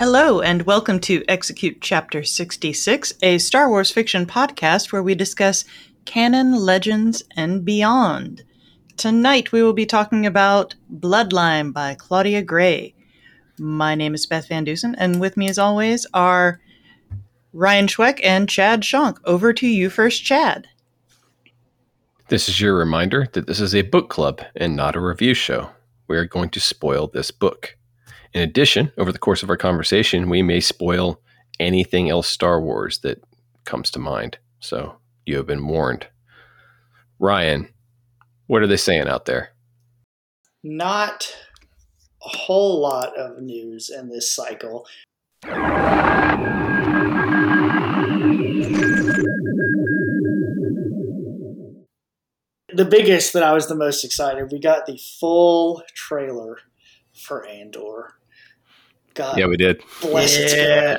Hello, and welcome to Execute Chapter 66, a Star Wars fiction podcast where we discuss canon, legends, and beyond. Tonight we will be talking about Bloodline by Claudia Gray. My name is Beth Van Dusen, and with me, as always, are Ryan Schweck and Chad Shonk. Over to you first, Chad. This is your reminder that this is a book club and not a review show. We are going to spoil this book. In addition, over the course of our conversation, we may spoil anything else Star Wars that comes to mind. So you have been warned. Ryan, what are they saying out there? Not a whole lot of news in this cycle. The biggest that I was the most excited, we got the full trailer for Andor. God, Yeah, we did. bless its good.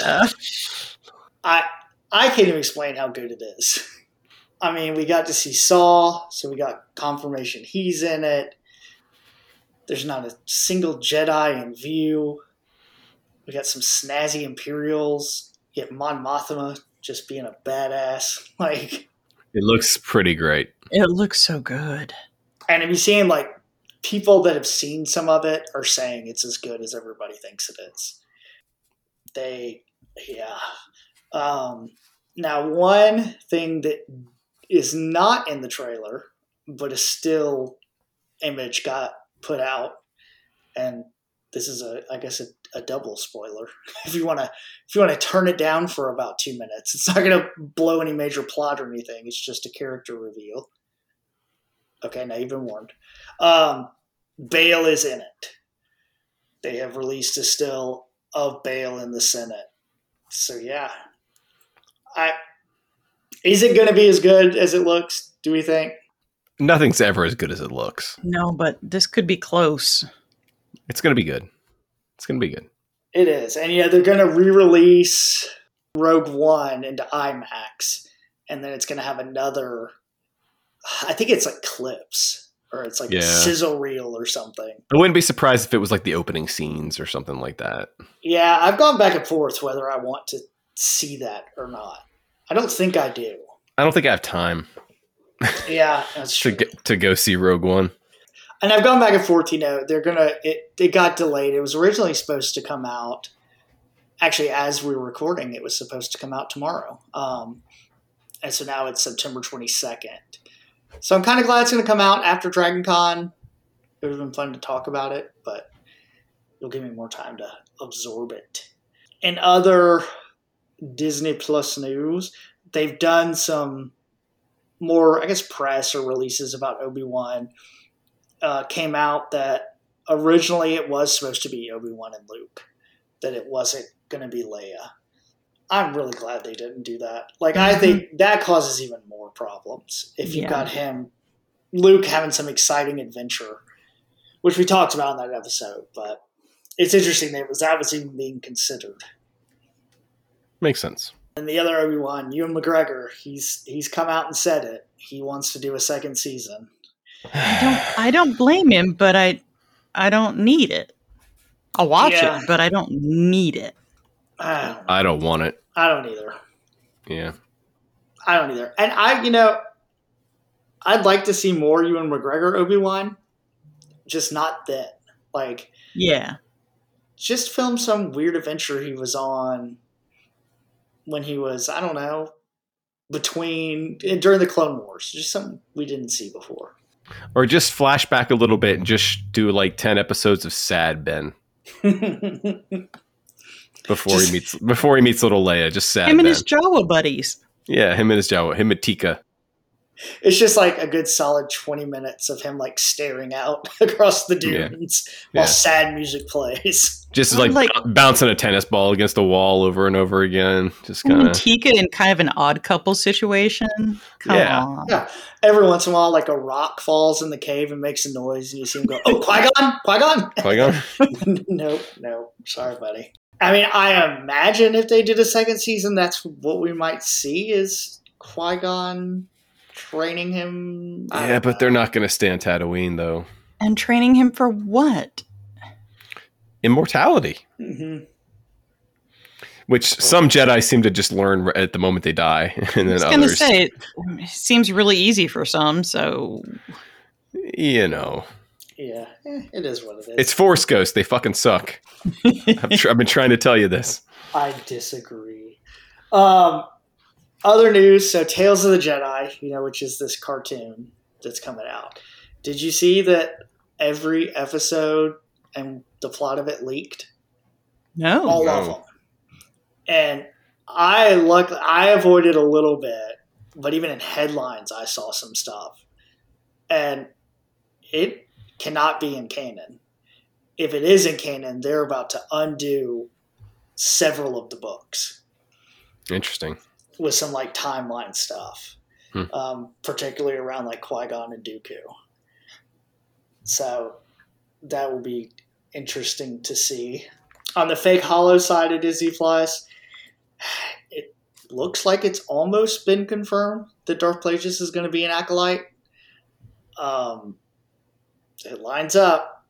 I I can't even explain how good it is. I mean, we got to see Saw, so we got confirmation he's in it. There's not a single Jedi in view. We got some snazzy Imperials. You get Mon Mothma just being a badass. Like, It looks pretty great. It looks so good. and have you seen like people that have seen some of it are saying it's as good as everybody thinks it is. They, yeah. Um, now, one thing that is not in the trailer, but is still image got put out, and this is a, I guess, a, a double spoiler. if you want to, if you want to turn it down for about two minutes, it's not going to blow any major plot or anything. It's just a character reveal. Okay, now you've been warned. Um, Bail is in it. They have released a still of Bail in the Senate. So yeah, I is it going to be as good as it looks? Do we think? Nothing's ever as good as it looks. No, but this could be close. It's going to be good. It's going to be good. It is, and yeah, they're going to re-release Rogue One into IMAX, and then it's going to have another. I think it's like clips, or it's like Yeah. a sizzle reel or something. I wouldn't be surprised if it was like the opening scenes or something like that. Yeah, I've gone back and forth whether I want to see that or not. I don't think I do. I don't think I have time Yeah, that's to true. get, to go see Rogue One. And I've gone back and forth. You know, they're gonna. It it got delayed. It was originally supposed to come out. Actually, as we were recording, it was supposed to come out tomorrow. Um, and so now it's September twenty second. So I'm kind of glad it's going to come out after Dragon Con. It would have been fun to talk about it, but it'll give me more time to absorb it. In other Disney Plus news, they've done some more, I guess, press or releases about Obi Wan uh, came out that originally it was supposed to be Obi Wan and Luke, that it wasn't going to be Leia. I'm really glad they didn't do that. Like, I think that causes even more problems if you've Yeah. got him, Luke, having some exciting adventure, which we talked about in that episode. But it's interesting that it was that was even being considered. Makes sense. And the other Obi Wan, Ewan McGregor, he's he's come out and said it. He wants to do a second season. I don't I don't blame him, but I I don't need it. I'll watch Yeah. it, but I don't need it. I don't, I don't want it. I don't either. Yeah. I don't either. And I, you know, I'd like to see more Ewan McGregor Obi Wan, just not that. Like, Yeah. just film some weird adventure he was on when he was, I don't know, between during the Clone Wars. Just something we didn't see before. Or just flash back a little bit and just do like 10 episodes of sad Ben before Just- he meets before he meets little Leia. Just sad Him and Ben. his Jawa buddies. yeah, him and his Jawa, him and Tika. It's just like a good solid 20 minutes of him like staring out across the Yeah. dunes while Yeah. sad music plays. Just like, like- b- bouncing a tennis ball against the wall over and over again. Just kind And of Tika in kind of an odd couple situation. Come Yeah. on. Yeah. Every once in a while, like a rock falls in the cave and makes a noise, and you see him go, "Oh, Qui Gon, Qui Gon." Qui-Gon. nope, nope. Sorry, buddy. I mean, I imagine if they did a second season, that's what we might see is Qui Gon training him. I Yeah, but know. they're not going to stay on Tatooine though. And training him for what? Immortality, Mhm. which some Jedi seem to just learn at the moment they die, and then I then was going to others, say, it seems really easy for some, so you know, Yeah, eh, it is what it is. it's Force Ghost. They fucking suck. I've, tr- I've been trying to tell you this. I disagree. Um, other news. So, Tales of the Jedi, you know, which is this cartoon that's coming out. Did you see that every episode and the plot of it leaked? no. all no. of them. And I luck I avoided a little bit, but even in headlines, I saw some stuff, and it cannot be in canon. If it is in canon, they're about to undo several of the books Interesting. With some like timeline stuff, Hmm. um, particularly around like Qui Gon and Dooku. So that will be interesting to see. On the fake hollow side of Disney Plus, it looks like it's almost been confirmed that Darth Plagueis is going to be an acolyte. Um, it lines up,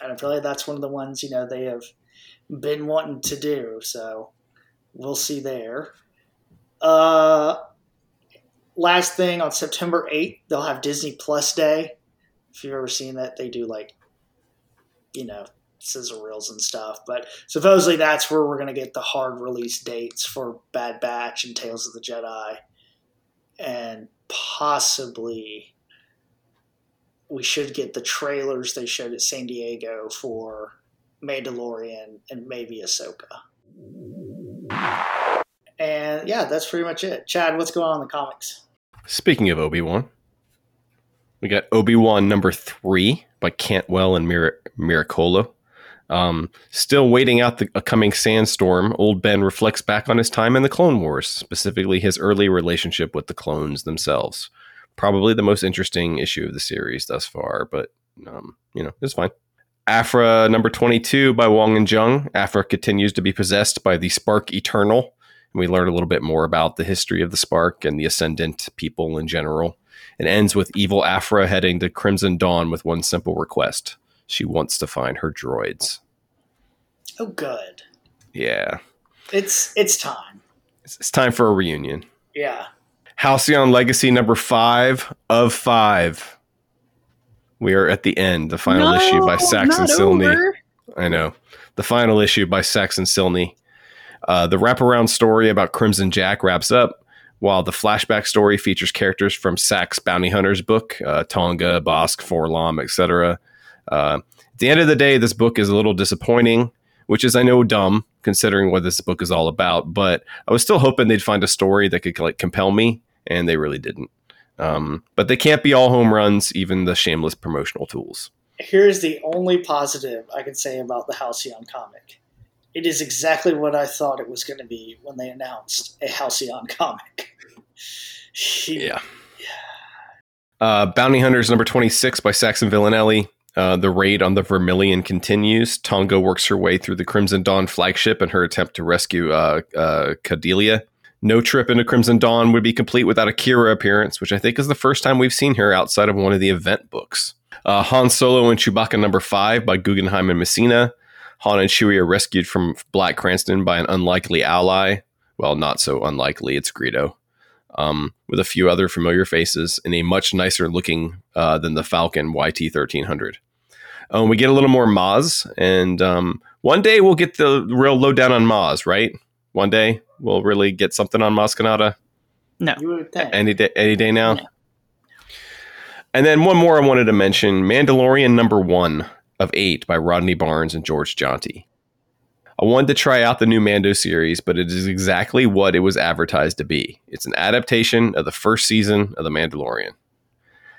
and I feel like that's one of the ones you know they have been wanting to do. So we'll see there. Uh, last thing on September 8th, they'll have Disney Plus Day. If you've ever seen that, they do like, you know, scissor reels and stuff. But supposedly that's where we're going to get the hard release dates for Bad Batch and Tales of the Jedi. And possibly we should get the trailers they showed at San Diego for Mandalorian and maybe Ahsoka. And yeah, that's pretty much it. Chad, what's going on in the comics? Speaking of Obi Wan, we got Obi Wan number three by Cantwell and Mir- Miracolo. Um, still waiting out the coming sandstorm, old Ben reflects back on his time in the Clone Wars, specifically his early relationship with the clones themselves. Probably the most interesting issue of the series thus far, but um, you know, it's fine. Aphra number 22 by Wong and Jung. Aphra continues to be possessed by the Spark Eternal. And we learn a little bit more about the history of the Spark and the Ascendant people in general. It ends with evil Aphra heading to Crimson Dawn with one simple request. She wants to find her droids. Oh, good. Yeah. It's it's time. It's, it's time for a reunion. Yeah. Halcyon Legacy number five of five. We are at the end, the final No, issue by Sacks and Sliney. over. I know. The final issue by Sacks and Sliney. Uh, the wraparound story about Crimson Jack wraps up, while the flashback story features characters from Sacks Bounty Hunter's book, uh, T'onga, Bossk, Forlom, etc. Uh, at the end of the day, this book is a little disappointing, which is, I know, dumb considering what this book is all about. But I was still hoping they'd find a story that could like compel me, and they really didn't. Um, but they can't be all home runs, even the shameless promotional tools. Here's the only positive I can say about the Halcyon comic. It is exactly what I thought it was going to be when they announced a Halcyon comic. Yeah. Uh, Bounty Hunters number 26 by Sacks and Villanelli. Uh, the raid on the Vermilion continues. T'onga works her way through the Crimson Dawn flagship in her attempt to rescue uh, uh, Cadelia. No trip into Crimson Dawn would be complete without a Qi'ra appearance, which I think is the first time we've seen her outside of one of the event books. Uh, Han Solo and Chewbacca number 5 by Guggenheim and Messina. Han and Chewie are rescued from Black Krrsantan by an unlikely ally. Well, not so unlikely, it's Greedo um, with a few other familiar faces and a much nicer looking uh, than the Falcon YT 1300. Um, we get a little more Maz, and um, one day we'll get the real lowdown on Maz, right? One day we'll really get something on Maz No. You would think. Any day, any day now. Yeah. And then one more I wanted to mention Mandalorian number one of eight by Rodney Barnes and Georges Jeanty. I wanted to try out the new Mando series, but it is exactly what it was advertised to be. It's an adaptation of the first season of The Mandalorian.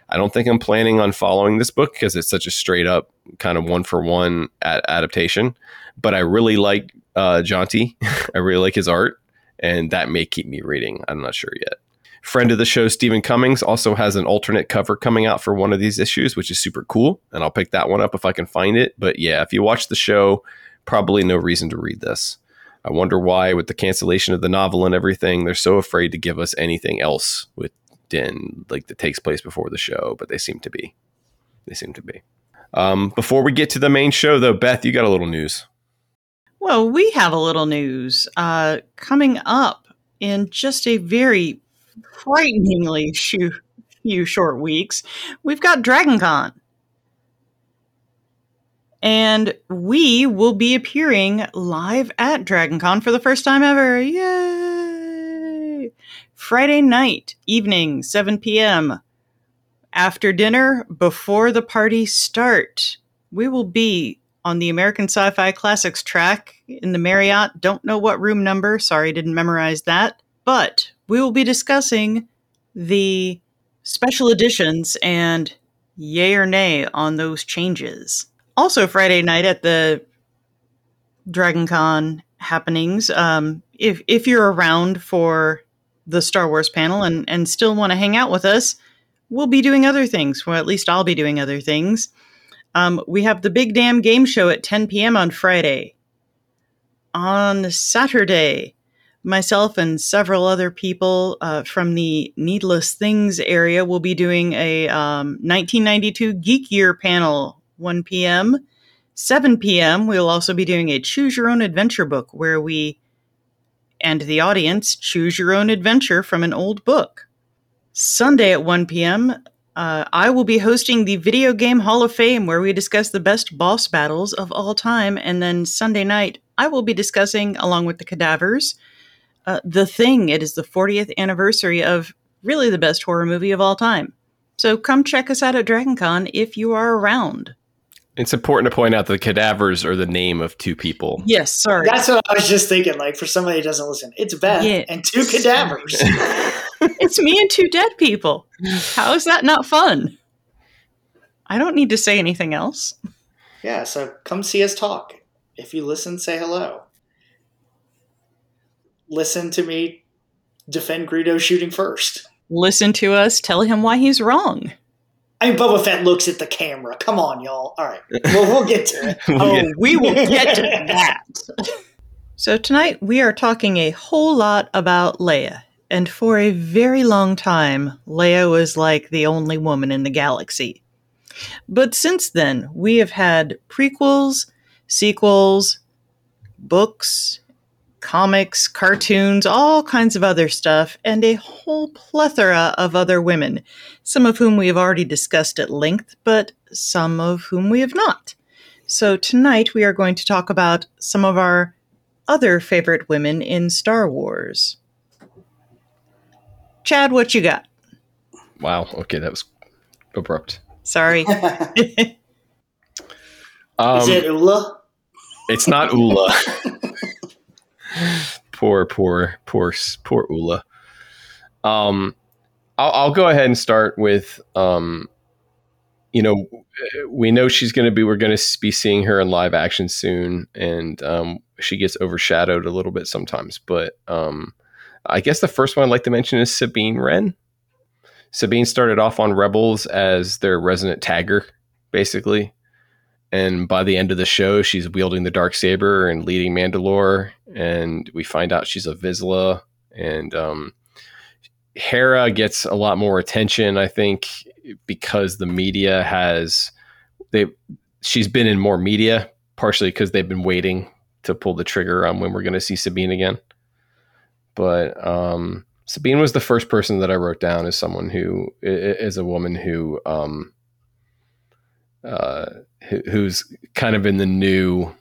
I don't think I'm planning on following this book because it's such a straight up kind of one for one adaptation, but I really like uh, Jeanty. I really like his art, and that may keep me reading. I'm not sure yet. Friend of the show, Stephen Cummings, also has an alternate cover coming out for one of these issues, which is super cool. And I'll pick that one up if I can find it. But yeah, if you watch the show, probably no reason to read this. I wonder why, with the cancellation of the novel and everything, they're so afraid to give us anything else with Din, like that takes place before the show. But they seem to be. They seem to be. Um, before we get to the main show, though, Beth, you got a little news. Well, we have a little news uh, coming up in just a very frighteningly few, few short weeks. We've got DragonCon. And we will be appearing live at DragonCon for the first time ever. Yay! Friday night, evening, 7 p.m. After dinner, before the party start, we will be on the American Sci Fi Classics track in the Marriott. Don't know what room number. Sorry, didn't memorize that. But we will be discussing the special editions and yay or nay on those changes also Friday night at the DragonCon happenings. Um, if if you're around for the Star Wars panel and and still want to hang out with us, we'll be doing other things. Well, at least I'll be doing other things. Um, we have the Big Damn Game Show at 10 p.m. on Friday. On Saturday, myself and several other people uh, from the Needless Things area will be doing a um, 1992 Geek Year panel 1 p.m. 7 p.m., we'll also be doing a Choose Your Own Adventure book where we and the audience choose your own adventure from an old book. Sunday at 1 p.m., uh, I will be hosting the Video Game Hall of Fame where we discuss the best boss battles of all time. And then Sunday night, I will be discussing, along with the cadavers, uh, The Thing. It is the 40th anniversary of really the best horror movie of all time. So come check us out at DragonCon if you are around. It's important to point out that the cadavers are the name of two people. Yes, sorry. That's what I was just thinking. Like for somebody who doesn't listen, it's Beth Yeah. and two cadavers. it's me and two dead people. How is that not fun? I don't need to say anything else. yeah, so come see us talk. If you listen, say hello. Listen to me defend Greedo shooting first. Listen to us tell him why he's wrong. I mean, Boba Fett looks at the camera. Come on, y'all. All right, well, we'll get to it. Oh, Yeah. we will get to that. so tonight we are talking a whole lot about Leia. And for a very long time, Leia was like the only woman in the galaxy. But since then, we have had prequels, sequels, books, comics, cartoons, all kinds of other stuff, and a whole plethora of other women, some of whom we have already discussed at length, but some of whom we have not. So tonight we are going to talk about some of our other favorite women in Star Wars. Chad, what you got? Wow. Okay, that was abrupt. Sorry. Um, Is it Ula? It's not Ula. poor, poor, poor, poor Ula. Um, I'll, I'll go ahead and start with, um, you know, we know she's going to be. We're going to be seeing her in live action soon, and um, she gets overshadowed a little bit sometimes. But um, I guess the first one I'd like to mention is Sabine Wren. Sabine started off on Rebels as their resident tagger, basically. And by the end of the show she's wielding the dark saber and leading mandalore. And we find out she's a vizsla. And um, hera gets a lot more attention i think because the media has they she's been in more media partially because they've been waiting to pull the trigger on when we're going to see sabine again but um, sabine was the first person that i wrote down as someone who i- i- is a woman who um, uh, who's kind of in the new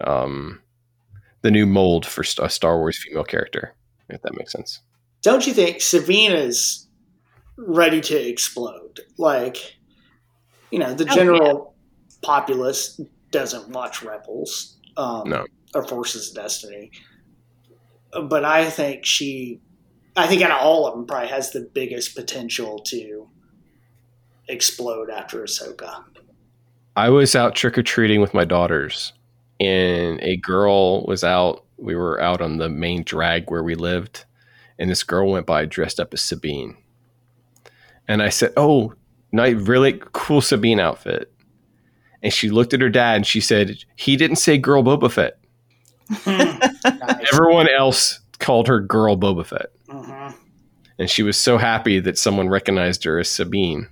um the new mold for a Star Wars female character, if that makes sense. Don't you think Sabine's ready to explode? Like, you know, the Oh, general populace doesn't watch Rebels um, No. or Forces of Destiny. But I think she, I think out of all of them, probably has the biggest potential to explode after Ahsoka. I was out trick or treating with my daughters, and a girl was out. We were out on the main drag where we lived, and this girl went by dressed up as Sabine. And I said, "Oh, nice, really cool Sabine outfit." and she looked at her dad and she said, "He didn't say girl Boba Fett. Nice. Everyone else called her girl Boba Fett." Mhm. and she was so happy that someone recognized her as Sabine.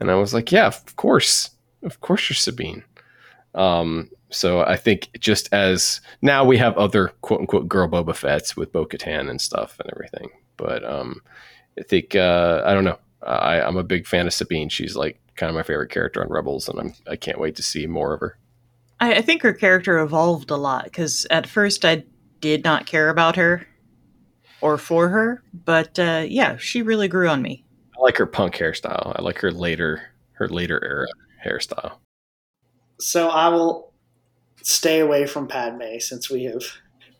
And I was like, yeah, of course, of course you're Sabine. Um, so I think just as now we have other quote unquote girl Boba Fett's with Bo Katan and stuff and everything, but um, I think uh, I don't know. I, I'm a big fan of Sabine. She's like kind of my favorite character on Rebels, and I'm I can't wait to see more of her. I, I think her character evolved a lot because at first I did not care about her or for her, but uh, yeah, she really grew on me. I like her punk hairstyle. I like her later her later era hairstyle. So I will stay away from Padme since we have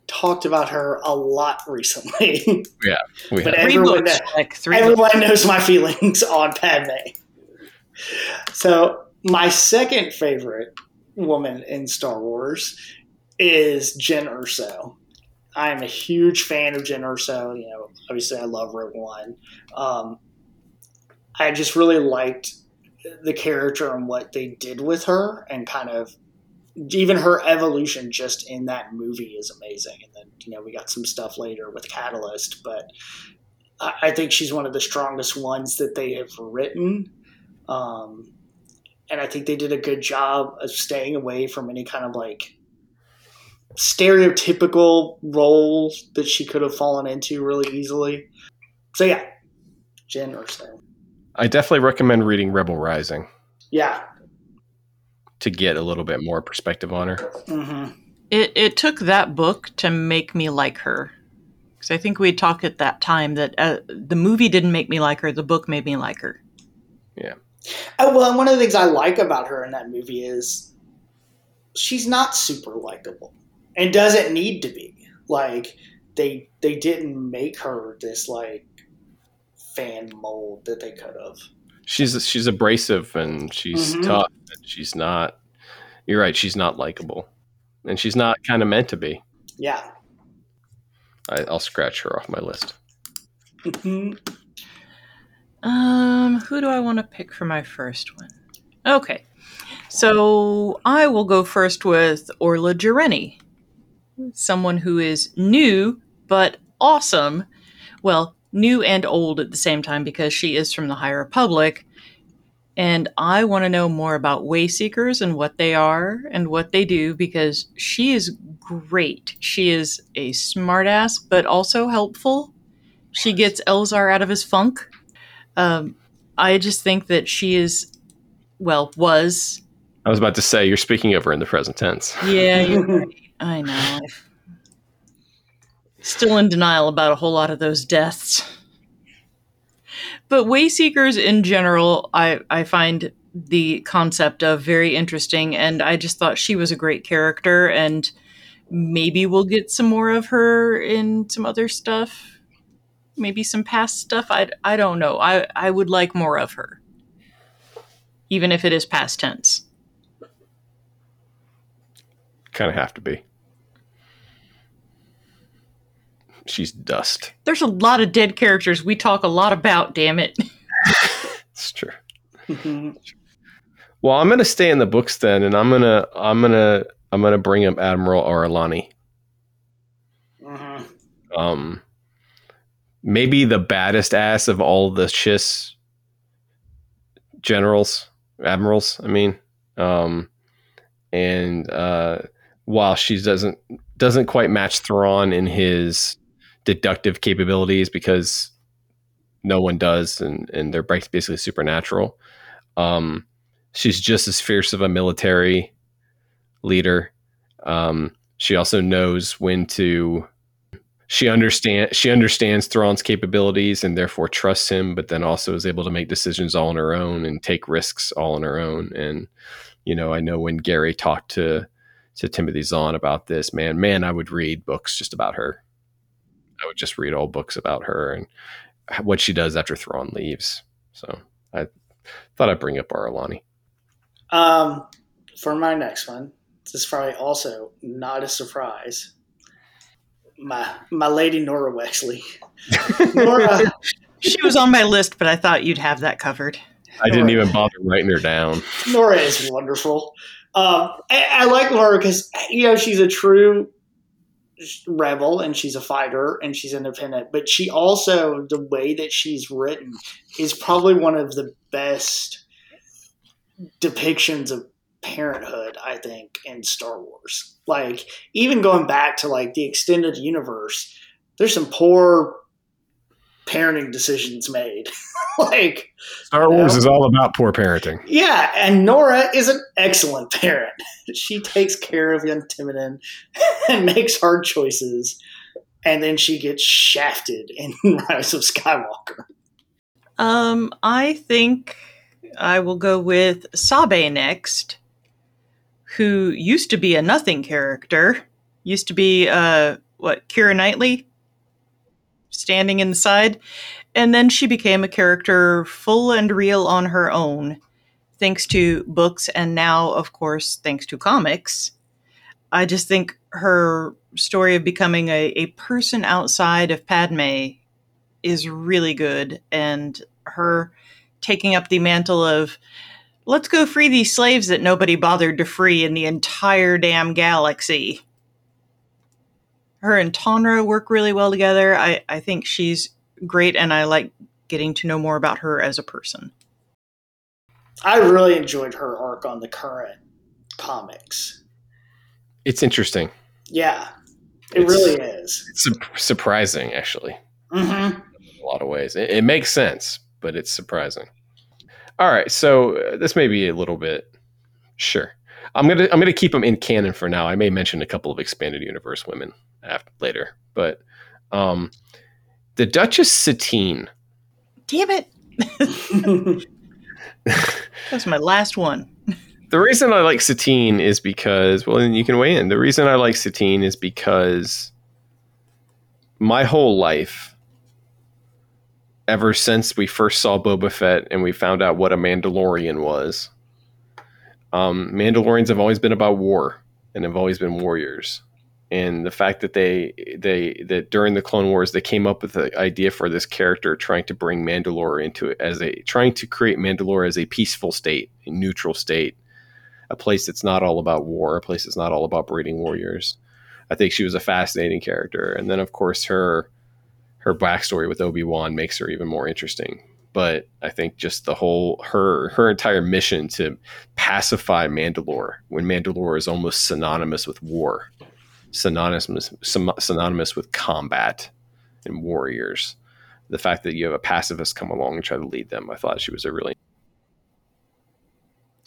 talked about her a lot recently. Yeah. We But have, Three Everyone books, that- like three. Everyone books. knows my feelings on Padme. So my second favorite woman in Star Wars is Jyn Erso. I am a huge fan of Jyn Erso. You know, obviously I love Rogue One. Um, I just really liked the character and what they did with her, and kind of even her evolution just in that movie is amazing. And then you know we got some stuff later with Catalyst, but I think she's one of the strongest ones that they have written. Um, and I think they did a good job of staying away from any kind of like stereotypical role that she could have fallen into really easily. So yeah, Jyn Erso. I definitely recommend reading Rebel Rising Yeah. to get a little bit more perspective on her. hmm It it took that book to make me like her. Because I think we talked at that time that uh, the movie didn't make me like her, the book made me like her. Oh, well, and one of the things I like about her in that movie is she's not super likable and doesn't need to be. Like they they didn't make her this like fan mold that they could have. She's she's abrasive and she's Mhm. tough and she's not. You're right. She's not likable, and she's not kind of meant to be. Yeah. I, I'll scratch her off my list. Mhm. Um, who do I want to pick for my first one? Okay. So I will go first with Orla Jareni, someone who is new but awesome. Well, new and old at the same time because she is from the High Republic. And I want to know more about Wayseekers and what they are and what they do because she is great. She is a smartass, but also helpful. She gets Elzar out of his funk. Um, I just think that she is, well, was. I was about to say you're speaking of her in the present tense. Yeah, you're right. I know. Still in denial about a whole lot of those deaths. But Wayseekers in general, I, I find the concept of very interesting, and I just thought she was a great character, and maybe we'll get some more of her in some other stuff. Maybe some past stuff. I, I don't know. I, I would like more of her, even if it is past tense. Kind of have to be. She's dust. There's a lot of dead characters we talk a lot about, damn it. It's true. Well, I'm gonna stay in the books then, and I'm gonna I'm gonna I'm gonna bring up Admiral Ar'alani. Mhm. Um, maybe the baddest ass of all the Chiss generals, admirals. I mean, um, and uh, while she doesn't doesn't quite match Thrawn in his deductive capabilities because no one does, and and they're basically supernatural. Um, she's just as fierce of a military leader. Um, she also knows when to. She understand she understands Thrawn's capabilities and therefore trusts him, but then also is able to make decisions all on her own and take risks all on her own. And you know, I know when Gary talked to to Timothy Zahn about this, man, man, I would read books just about her. I would just read all books about her and what she does after Thrawn leaves. So I thought I'd bring up Ar'alani. Um, for my next one, this is probably also not a surprise. My my lady Norra Wexley. Norra, She was on my list, but I thought you'd have that covered. I didn't even bother writing her down. Norra is wonderful. Um, I, I like Norra because you know she's a true rebel and she's a fighter and she's independent, but she also the way that she's written is probably one of the best depictions of parenthood I think in Star Wars. Like even going back to like the extended universe, there's some poor parenting decisions made. like Star Wars know? is all about poor parenting. Yeah, and Norra is an excellent parent. she takes care of young Temmin and makes hard choices, and then she gets shafted in Rise of Skywalker. Um, I think I will go with Sabe next, who used to be a nothing character. Used to be uh what, Keira Knightley? standing inside. And then she became a character full and real on her own, thanks to books and now, of course, thanks to comics. I just think her story of becoming a, a person outside of Padme is really good. And her taking up the mantle of, let's go free these slaves that nobody bothered to free in the entire damn galaxy her and Tonra work really well together. I, I think she's great, and I like getting to know more about her as a person. I really enjoyed her arc on the current comics. It's interesting. Yeah, it it's, really is. It's su- surprising, actually. Mm-hmm. In a lot of ways, it, it, makes sense, but it's surprising. All right, so uh, this may be a little bit. Sure, I'm gonna I'm gonna keep them in canon for now. I may mention a couple of expanded universe women after, later. But um, the Duchess Satine. Damn it! That's my last one. the reason I like Satine is because, well, you can weigh in. The reason I like Satine is because my whole life, ever since we first saw Boba Fett and we found out what a Mandalorian was, um, Mandalorians have always been about war and have always been warriors and the fact that they they that during the Clone Wars they came up with the idea for this character trying to bring Mandalore into it as a trying to create Mandalore as a peaceful state, a neutral state, a place that's not all about war, a place that's not all about breeding warriors. I think she was a fascinating character, and then of course her her backstory with Obi Wan makes her even more interesting. But I think just the whole her her entire mission to pacify Mandalore when Mandalore is almost synonymous with war synonymous synonymous with combat and warriors. The fact that you have a pacifist come along and try to lead them, I thought she was a really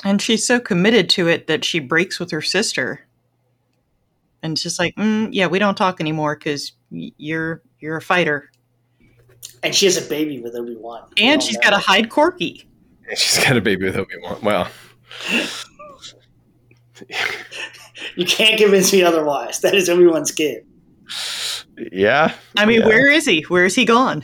and she's so committed to it that she breaks with her sister, and it's just like, mm, yeah, we don't talk anymore because you're you're a fighter. And she has a baby with Obi Wan. And she's got to hide Korkie. And she's got a baby with Obi Wan. Well, You can't convince me otherwise. That is everyone's kid. Yeah. I mean, yeah. where is he? Where is he gone?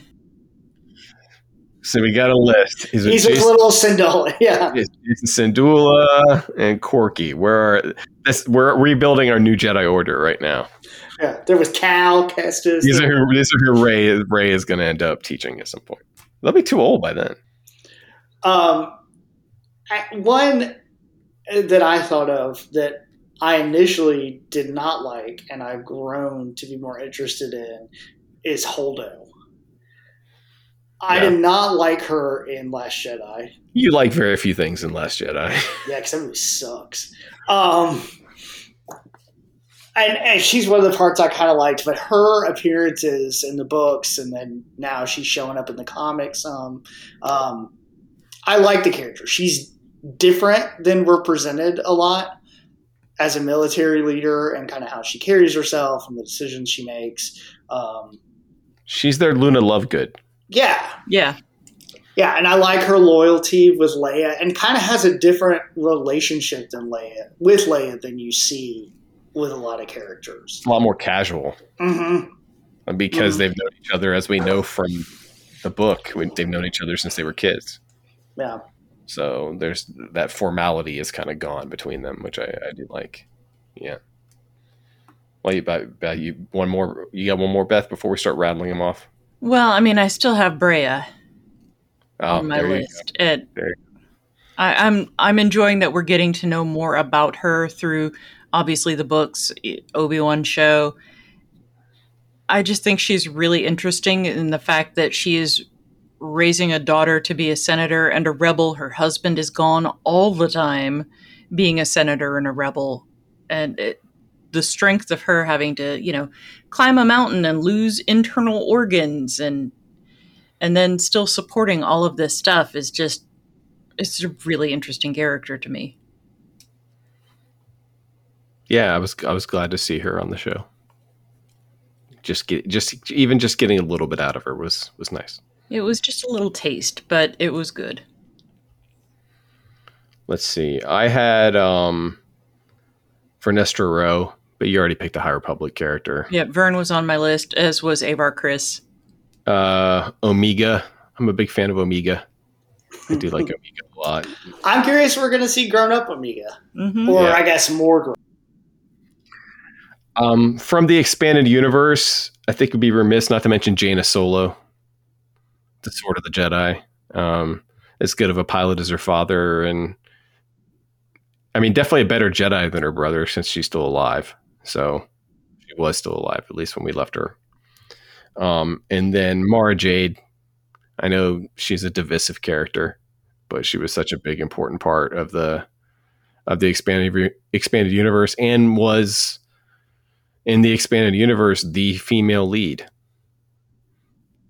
So we got a list. He's, He's with little Syndulla, Yeah. Jacen Syndulla and Korkie. We're this, we're rebuilding our new Jedi Order right now. Yeah. There was Cal Kestis. These are who, these are who Rey Rey is going to end up teaching at some point. They'll be too old by then. Um, one that I thought of that I initially did not like and I've grown to be more interested in is Holdo. I did not like her in Last Jedi. You like very few things in Last Jedi. yeah, because that movie sucks. Um, and, and she's one of the parts I kind of liked, but her appearances in the books and then now she's showing up in the comics. Um, um, I like the character. She's different than we're presented a lot as a military leader and kind of how she carries herself and the decisions she makes. Um, She's their Luna Lovegood. Yeah. Yeah. Yeah, and I like her loyalty with Leia and kind of has a different relationship than Leia with Leia than you see with a lot of characters. A lot more casual. Mm-hmm. Because mm-hmm. they've known each other, as we know from the book, they've known each other since they were kids. Yeah. So there's that formality is kind of gone between them, which I, I do like. Yeah. Well, you about, about you one more? You got one more, Beth, before we start rattling them off. Well, I mean, I still have Breha oh, on my list. It, I, I'm I'm enjoying that we're getting to know more about her through obviously the books, Obi Wan show. I just think she's really interesting in the fact that she is raising a daughter to be a senator and a rebel. Her husband is gone all the time, being a senator and a rebel, and it, the strength of her having to, you know, climb a mountain and lose internal organs and and then still supporting all of this stuff is just it's a really interesting character to me. Yeah, I was I was glad to see her on the show. Just get just even just getting a little bit out of her was was nice. It was just a little taste, but it was good. Let's see. I had um Vernestra Rwoh, but you already picked a High Republic character. Yeah, Vern was on my list, as was Avar Kriss. Uh Omega. I'm a big fan of Omega. I do like Omega a lot. I'm curious if we're going to see grown up Omega. hmm Or Yeah. I guess more grown Um, from the expanded universe, I think it'd be remiss not to mention Jaina Solo, the Sword of the Jedi. Um, as good of a pilot as her father, and I mean, definitely a better Jedi than her brother since she's still alive. So she was still alive at least when we left her. Um, and then Mara Jade. I know she's a divisive character, but she was such a big important part of the of the expanded expanded universe and was in the expanded universe the female lead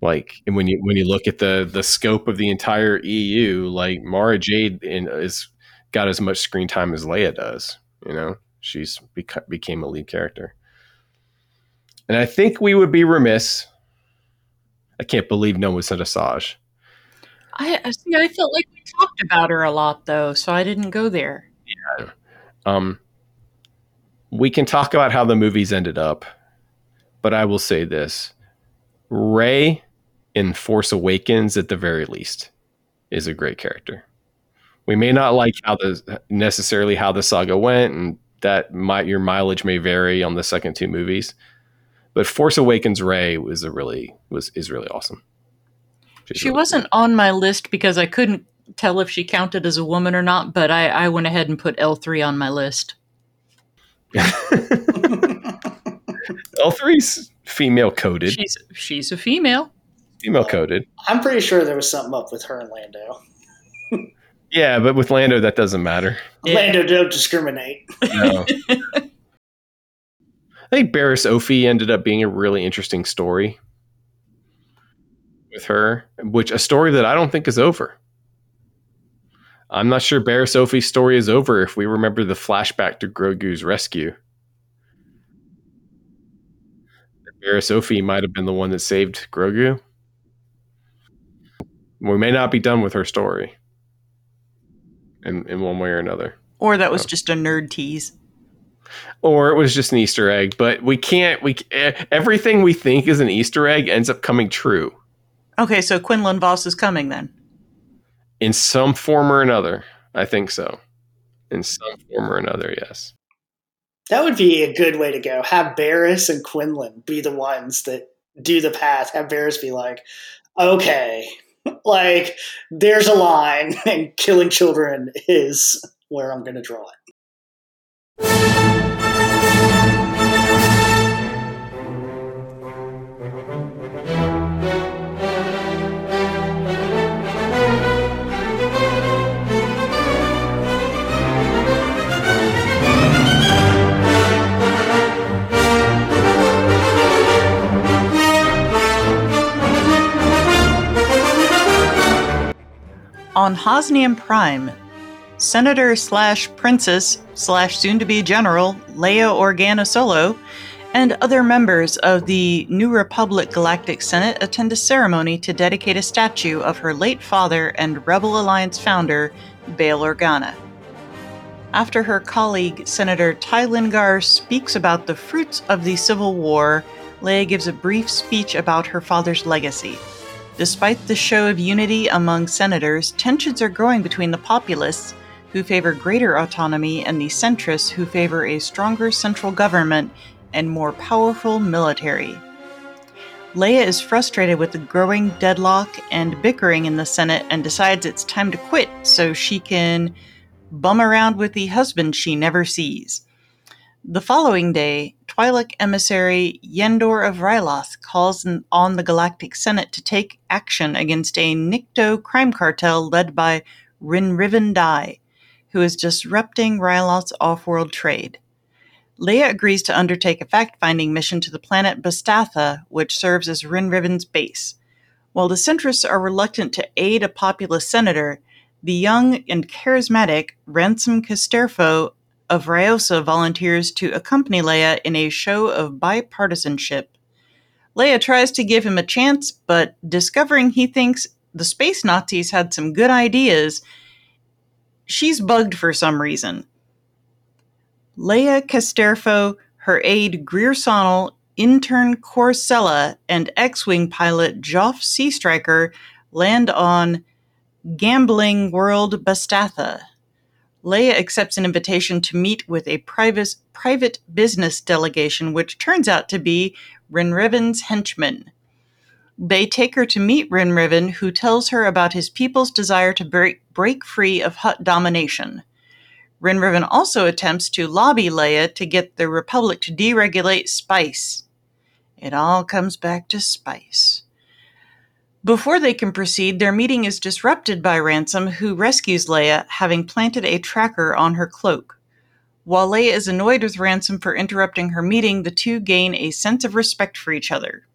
like and when you when you look at the the scope of the entire EU like Mara Jade in, is got as much screen time as Leia does you know she's beca- became a lead character and I think we would be remiss I can't believe no one said Asajj I I see. I felt like we talked about her a lot, though, so I didn't go there. Um, we can talk about how the movies ended up, but I will say this: Rey in Force Awakens, at the very least, is a great character. We may not like how the necessarily how the saga went, and that might your mileage may vary on the second two movies. But Force Awakens Rey was a really was is really awesome. She's She really wasn't on my list because I couldn't tell if she counted as a woman or not, but I, I went ahead and put L3 on my list. L three's female coded, She's she's a female. female coded. I'm pretty sure there was something up with her and Lando. Yeah, but with Lando, that doesn't matter. Yeah. Lando don't discriminate. No. I think Barriss Offee ended up being a really interesting story with her, which a story that I don't think is over. I'm not sure Barriss Offee's story is over if we remember the flashback to Grogu's rescue. Barriss Offee might have been the one that saved Grogu. We may not be done with her story in, in one way or another. Or that was Oh. just a nerd tease. or it was just an Easter egg. But we can't. We eh, everything we think is an Easter egg ends up coming true Okay, so Quinlan Vos is coming then. in some form or another. I think so. In some form or another, yes. That would be a good way to go. Have Barriss and Quinlan be the ones that do the path. Have Barriss be like, okay, like there's a line, and killing children is where I'm going to draw it. On Hosnian Prime, Senator slash Princess slash soon to be General Leia Organa Solo and other members of the New Republic Galactic Senate attend a ceremony to dedicate a statue of her late father and Rebel Alliance founder, Bail Organa. After her colleague, Senator Tai-Lin Garr, speaks about the fruits of the Civil War, Leia gives a brief speech about her father's legacy. Despite the show of unity among senators, tensions are growing between the populists, who favor greater autonomy, and the centrists, who favor a stronger central government and more powerful military. Leia is frustrated with the growing deadlock and bickering in the Senate and decides it's time to quit so she can bum around with the husband she never sees. The following day, Twi'lek emissary Yendor of Ryloth calls on the Galactic Senate to take action against a Nikto crime cartel led by Rinnrivin Di, who is disrupting Ryloth's off-world trade. Leia agrees to undertake a fact-finding mission to the planet Bastatha, which serves as Rinnrivin's base. While the centrists are reluctant to aid a populist senator, the young and charismatic Ransom Casterfo of Riosa volunteers to accompany Leia in a show of bipartisanship. Leia tries to give him a chance, but discovering he thinks the space Nazis had some good ideas, she's bugged for some reason. Leia Casterfo, her aide Greer Sonnel, intern Korr Sella, and X-Wing pilot Joph Seastriker land on Gambling World Bastatha. Leia accepts an invitation to meet with a private, private business delegation, which turns out to be Rinnrivin's henchmen. They take her to meet Rinnrivin, who tells her about his people's desire to break, break free of Hutt domination. Rinnrivin also attempts to lobby Leia to get the Republic to deregulate spice. It all comes back to spice. Before they can proceed, their meeting is disrupted by Ransom, who rescues Leia, having planted a tracker on her cloak. While Leia is annoyed with Ransom for interrupting her meeting, the two gain a sense of respect for each other.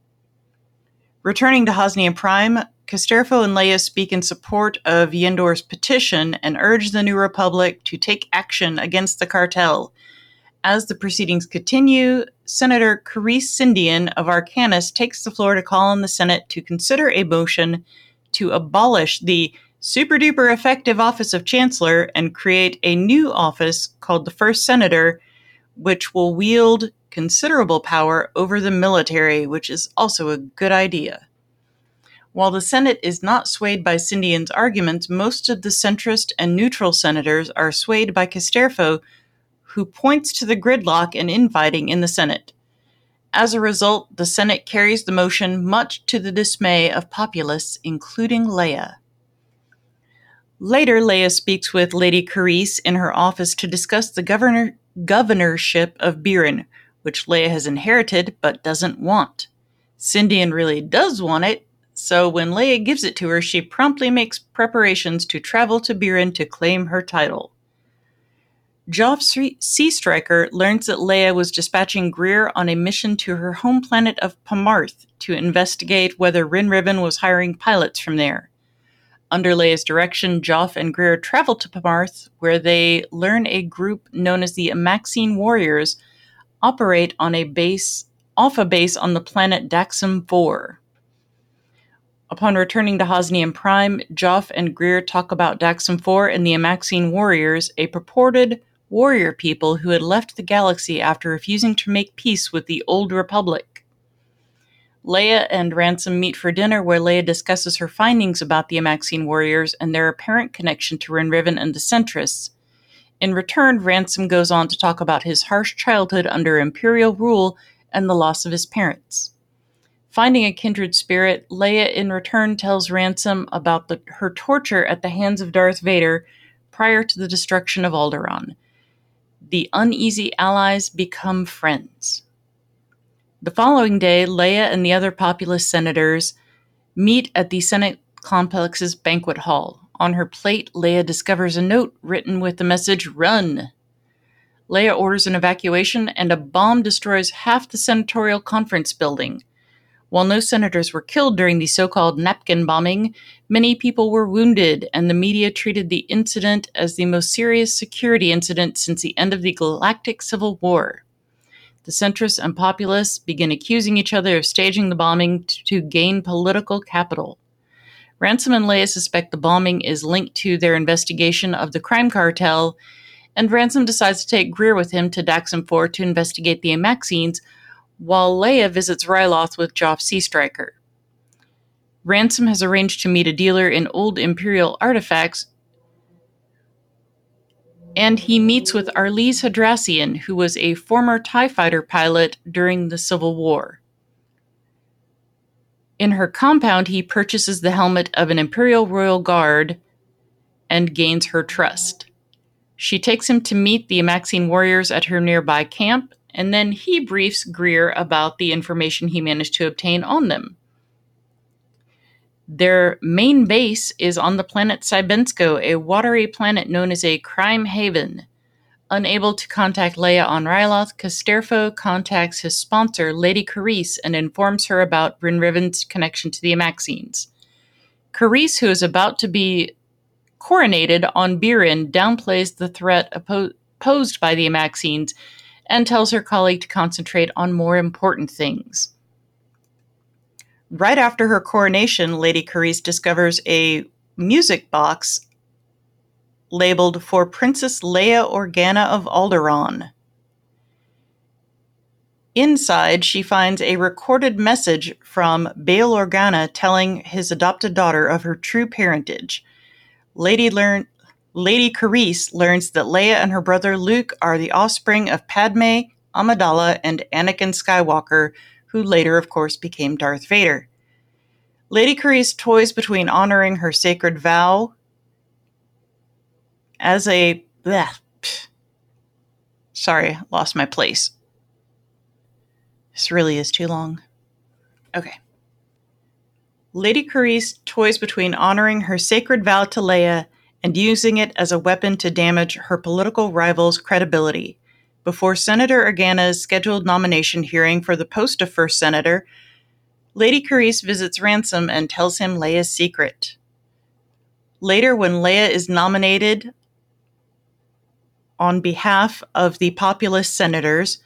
Returning to Hosnian Prime, Casterfo and Leia speak in support of Yendor's petition and urge the New Republic to take action against the cartel, as the proceedings continue, Senator Carise Sindian of Arcanis takes the floor to call on the Senate to consider a motion to abolish the super duper effective office of Chancellor and create a new office called the First Senator, which will wield considerable power over the military, which is also a good idea. While the Senate is not swayed by Sindian's arguments, most of the centrist and neutral senators are swayed by Casterfo who points to the gridlock and infighting in the Senate. As a result, the Senate carries the motion much to the dismay of populists, including Leia. Later, Leia speaks with Lady Carise in her office to discuss the governor- governorship of Birren, which Leia has inherited but doesn't want. Sindian really does want it, so when Leia gives it to her, she promptly makes preparations to travel to Birren to claim her title. Joph Seastriker learns that Leia was dispatching Greer on a mission to her home planet of Pamarth to investigate whether Rinnrivin was hiring pilots from there. Under Leia's direction, Joph and Greer travel to Pamarth, where they learn a group known as the Amaxine Warriors operate on a base off a base on the planet Daxam 4. Upon returning to Hosnian Prime, Joph and Greer talk about Daxam 4 and the Amaxine Warriors, a purported warrior people who had left the galaxy after refusing to make peace with the Old Republic. Leia and Ransom meet for dinner, where Leia discusses her findings about the Amaxine warriors and their apparent connection to Rinnrivin and the Centrists. In return, Ransom goes on to talk about his harsh childhood under Imperial rule and the loss of his parents. Finding a kindred spirit, Leia in return tells Ransom about the, her torture at the hands of Darth Vader prior to the destruction of Alderaan the uneasy allies become friends. The following day, Leia and the other populist senators meet at the Senate complex's banquet hall. On her plate, Leia discovers a note written with the message Run. Leia orders an evacuation, and a bomb destroys half the senatorial conference building. While no senators were killed during the so called napkin bombing, many people were wounded, and the media treated the incident as the most serious security incident since the end of the Galactic Civil War. The centrists and populists begin accusing each other of staging the bombing to gain political capital. Ransom and Leia suspect the bombing is linked to their investigation of the crime cartel, and Ransom decides to take Greer with him to Daxam 4 to investigate the Amaxines while Leia visits Ryloth with Joph Seastriker. Ransom has arranged to meet a dealer in old Imperial artifacts, and he meets with Arlise Hadrassian, who was a former TIE fighter pilot during the Civil War. In her compound, he purchases the helmet of an Imperial Royal Guard and gains her trust. She takes him to meet the Amaxine warriors at her nearby camp, and then he briefs Greer about the information he managed to obtain on them. Their main base is on the planet Sibensko, a watery planet known as a crime haven. Unable to contact Leia on Ryloth, Casterfo contacts his sponsor, Lady Carise, and informs her about Rinnrivin's connection to the Amaxines. Carise, who is about to be coronated on Birren, downplays the threat posed by the Amaxines and tells her colleague to concentrate on more important things. Right after her coronation, Lady Carise discovers a music box labeled for Princess Leia Organa of Alderaan. Inside, she finds a recorded message from Bail Organa telling his adopted daughter of her true parentage. Lady learn Lady Carise learns that Leia and her brother Luke are the offspring of Padme, Amidala, and Anakin Skywalker, who later, of course, became Darth Vader. Lady Carise toys between honoring her sacred vow as a. Bleh, Sorry, lost my place. This really is too long. Okay. Lady Carise toys between honoring her sacred vow to Leia and using it as a weapon to damage her political rival's credibility. Before Senator Organa's scheduled nomination hearing for the post of First Senator, Lady Carise visits Ransom and tells him Leia's secret. Later, when Leia is nominated on behalf of the populist senators,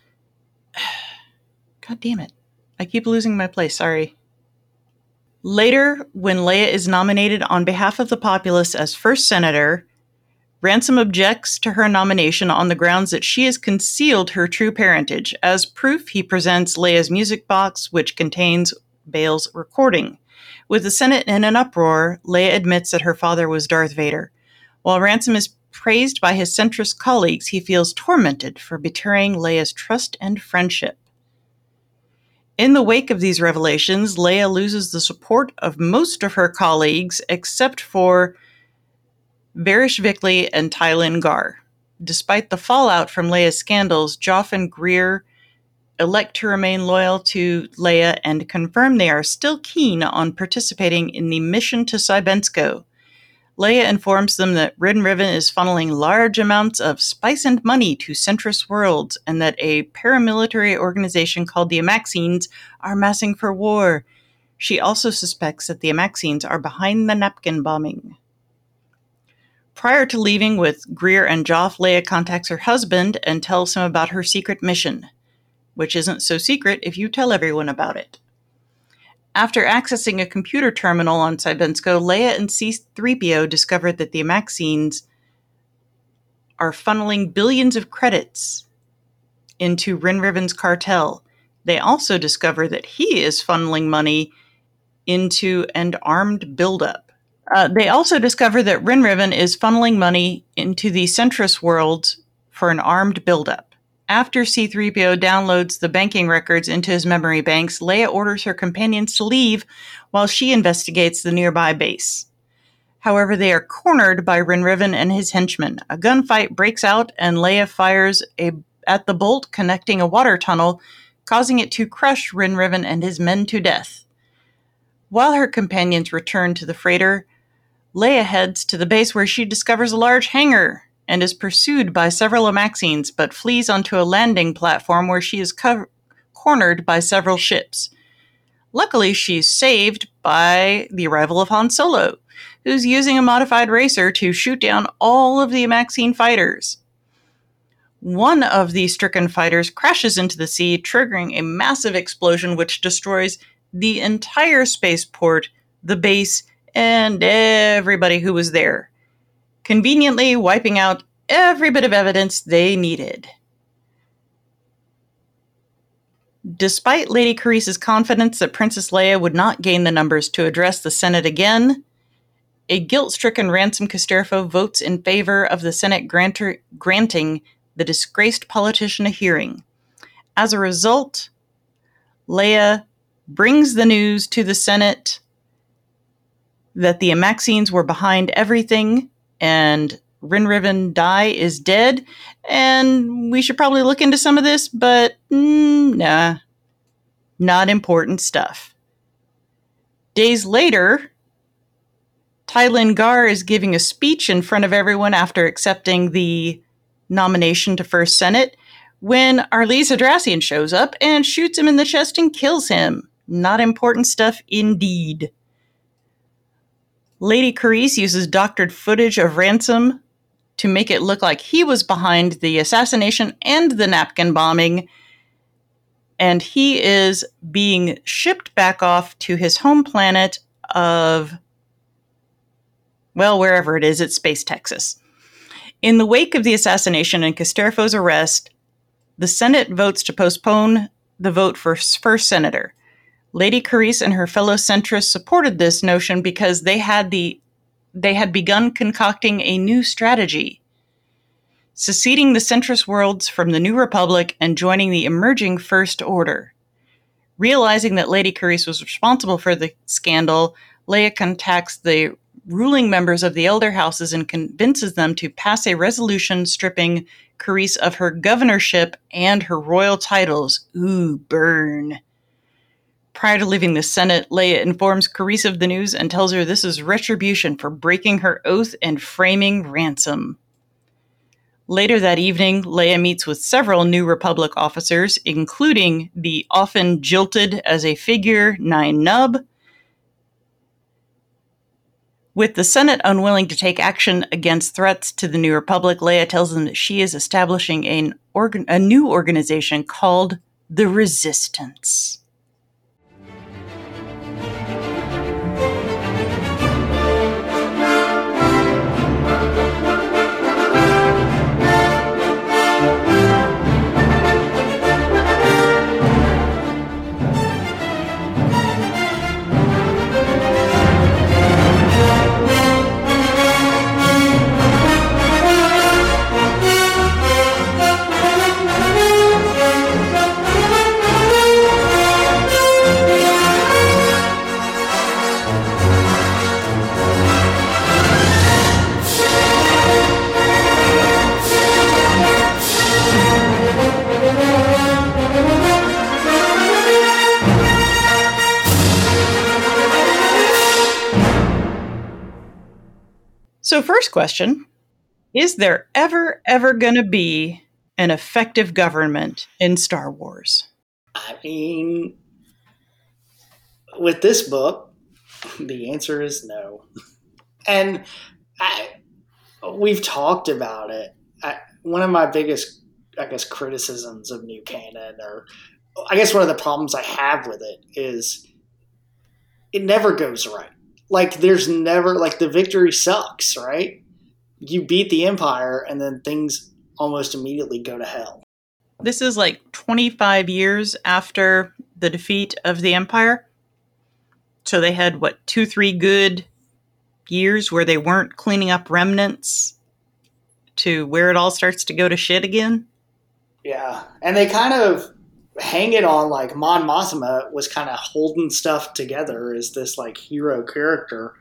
God damn it. I keep losing my place, sorry. Later, when Leia is nominated on behalf of the populace as first senator, Ransom objects to her nomination on the grounds that she has concealed her true parentage. As proof, he presents Leia's music box, which contains Bail's recording. With the Senate in an uproar, Leia admits that her father was Darth Vader. While Ransom is praised by his centrist colleagues, he feels tormented for betraying Leia's trust and friendship. In the wake of these revelations, Leia loses the support of most of her colleagues except for Varish Vicly and Tai-Lin Garr. Despite the fallout from Leia's scandals, Joph and Greer elect to remain loyal to Leia and confirm they are still keen on participating in the mission to Sibensko. Leia informs them that Rinnrivin is funneling large amounts of spice and money to Centrist worlds, and that a paramilitary organization called the Amaxines are massing for war. She also suspects that the Amaxines are behind the napkin bombing. Prior to leaving with Greer and Joph, Leia contacts her husband and tells him about her secret mission, which isn't so secret if you tell everyone about it. After accessing a computer terminal on Sibensko, Leia and C-3PO discovered that the Amaxines are funneling billions of credits into Rinnrivin's cartel. They also discover that he is funneling money into an armed buildup. Uh, they also discover that Rinnrivin is funneling money into the Centrist world for an armed buildup. After C3PO downloads the banking records into his memory banks, Leia orders her companions to leave while she investigates the nearby base. However, they are cornered by Rinnrivin and his henchmen. A gunfight breaks out, and Leia fires a, at the bolt connecting a water tunnel, causing it to crush Rinnrivin and his men to death. While her companions return to the freighter, Leia heads to the base where she discovers a large hangar and is pursued by several Amaxines, but flees onto a landing platform where she is co- cornered by several ships. Luckily, she's saved by the arrival of Han Solo, who's using a modified racer to shoot down all of the Amaxine fighters. One of the stricken fighters crashes into the sea, triggering a massive explosion which destroys the entire spaceport, the base, and everybody who was there conveniently wiping out every bit of evidence they needed. Despite Lady Carise's confidence that Princess Leia would not gain the numbers to address the Senate again, a guilt stricken Ransom Casterfo votes in favor of the Senate granting the disgraced politician a hearing. As a result, Leia brings the news to the Senate that the Amaxines were behind everything and Rinnrivin Di is dead, and we should probably look into some of this, but mm, nah, not important stuff. Days later, Tai-Lin Garr is giving a speech in front of everyone after accepting the nomination to First Senate when Arlise Hadrassian shows up and shoots him in the chest and kills him. Not important stuff indeed. Lady Carise uses doctored footage of Ransom to make it look like he was behind the assassination and the napkin bombing. And he is being shipped back off to his home planet of, well, wherever it is, it's Space Texas. In the wake of the assassination and Casterfo's arrest, the Senate votes to postpone the vote for first senator. Lady Carise and her fellow centrists supported this notion because they had the they had begun concocting a new strategy, seceding the centrist worlds from the New Republic and joining the emerging First Order. Realizing that Lady Carise was responsible for the scandal, Leia contacts the ruling members of the elder houses and convinces them to pass a resolution stripping Carise of her governorship and her royal titles. Ooh, burn. Prior to leaving the Senate, Leia informs Carise of the news and tells her this is retribution for breaking her oath and framing ransom. Later that evening, Leia meets with several New Republic officers, including the often jilted as a figure Nien Nunb. With the Senate unwilling to take action against threats to the New Republic, Leia tells them that she is establishing an organ- a new organization called the Resistance. So, first question Is there ever, ever going to be an effective government in Star Wars? I mean, with this book, the answer is no. And I, we've talked about it. I, one of my biggest, I guess, criticisms of New Canon, or I guess one of the problems I have with it, is it never goes right like there's never like the victory sucks, right? You beat the empire and then things almost immediately go to hell. This is like 25 years after the defeat of the empire. So they had what, 2 3 good years where they weren't cleaning up remnants to where it all starts to go to shit again. Yeah. And they kind of hang it on like Mon Mothma was kind of holding stuff together as this like hero character,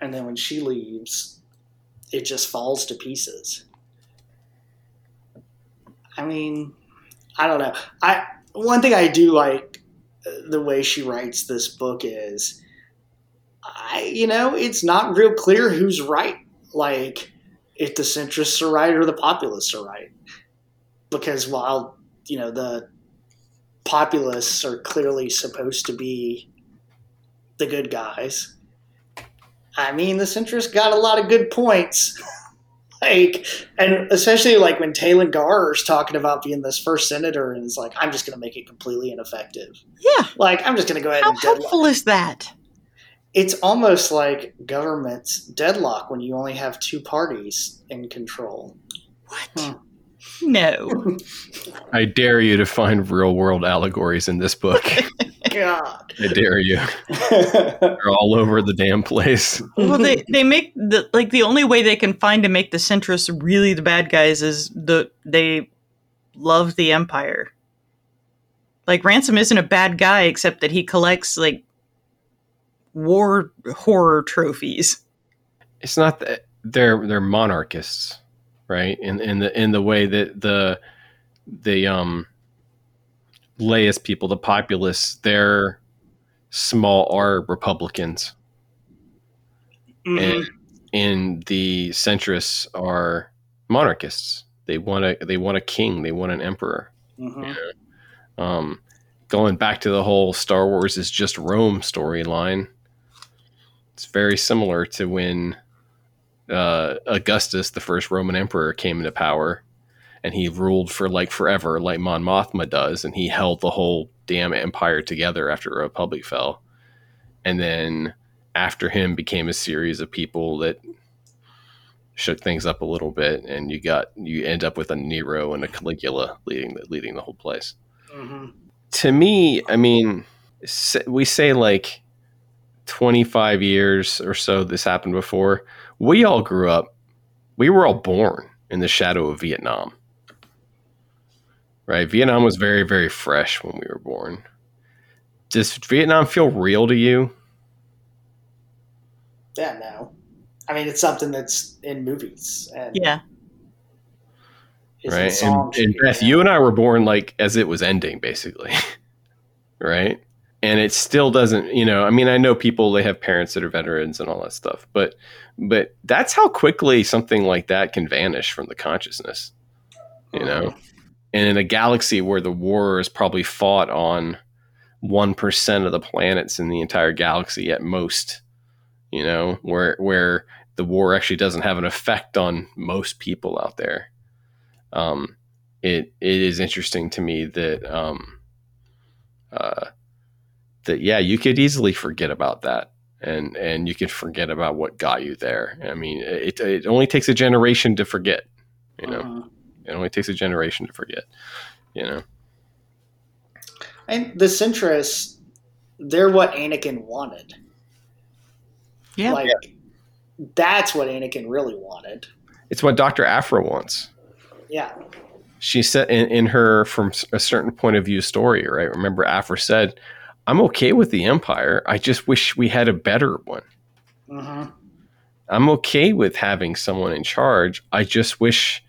and then when she leaves, it just falls to pieces. I mean, I don't know. I one thing I do like uh, the way she writes this book is, I you know it's not real clear who's right. Like if the centrists are right or the populists are right, because while you know the populists are clearly supposed to be the good guys. I mean, the centrists got a lot of good points. like, and especially like when Tai-Lin Garr is talking about being this first senator and is like, I'm just going to make it completely ineffective. Yeah. Like, I'm just going to go ahead How and deadlock. helpful is that? It's almost like government's deadlock when you only have two parties in control. What? Hmm. No. I dare you to find real world allegories in this book. God. I dare you. They're all over the damn place. well, they they make the like the only way they can find to make the centrists really the bad guys is the they love the empire. Like Ransom isn't a bad guy except that he collects like war horror trophies. It's not that they're they're monarchists, right? In in the in the way that the the um layest people, the populace, they're small r republicans, and and the centrists are monarchists. They want a they want a king. They want an emperor. Mhm. Um, going back to the whole Star Wars is just Rome storyline, it's very similar to when uh, Augustus, the first Roman emperor, came into power, and he ruled for like forever, like Mon Mothma does, and he held the whole damn empire together after the Republic fell, and then after him became a series of people that shook things up a little bit, and you got you end up with a Nero and a Caligula leading the leading the whole place Mhm. to me, I mean, we say like 25 years or so this happened before. We all grew up, we were all born in the shadow of Vietnam. Right? Vietnam was very, very fresh when we were born. Does Vietnam feel real to you? Yeah, no. I mean, it's something that's in movies and Yeah. right? And, and Beth, you and I were born like as it was ending, basically. right? And it still doesn't, you know, I mean, I know people they have parents that are veterans and all that stuff, but but that's how quickly something like that can vanish from the consciousness. You know? And in a galaxy where the war is probably fought on one percent of the planets in the entire galaxy at most, you know, where where the war actually doesn't have an effect on most people out there um, it it is interesting to me that um, uh, that yeah, you could easily forget about that, and and you could forget about what got you there. I mean, it it only takes a generation to forget. You know, Mhm. it only takes a generation to forget. You know, And the centrists, they're what Anakin wanted. Yeah. Like, that's what Anakin really wanted. it's what Doctor Aphra wants. Yeah. She said in, in her from a certain point of view story, right? Remember, Aphra said, "I'm okay with the Empire. I just wish we had a better one." hmm I'm okay with having someone in charge. I just wish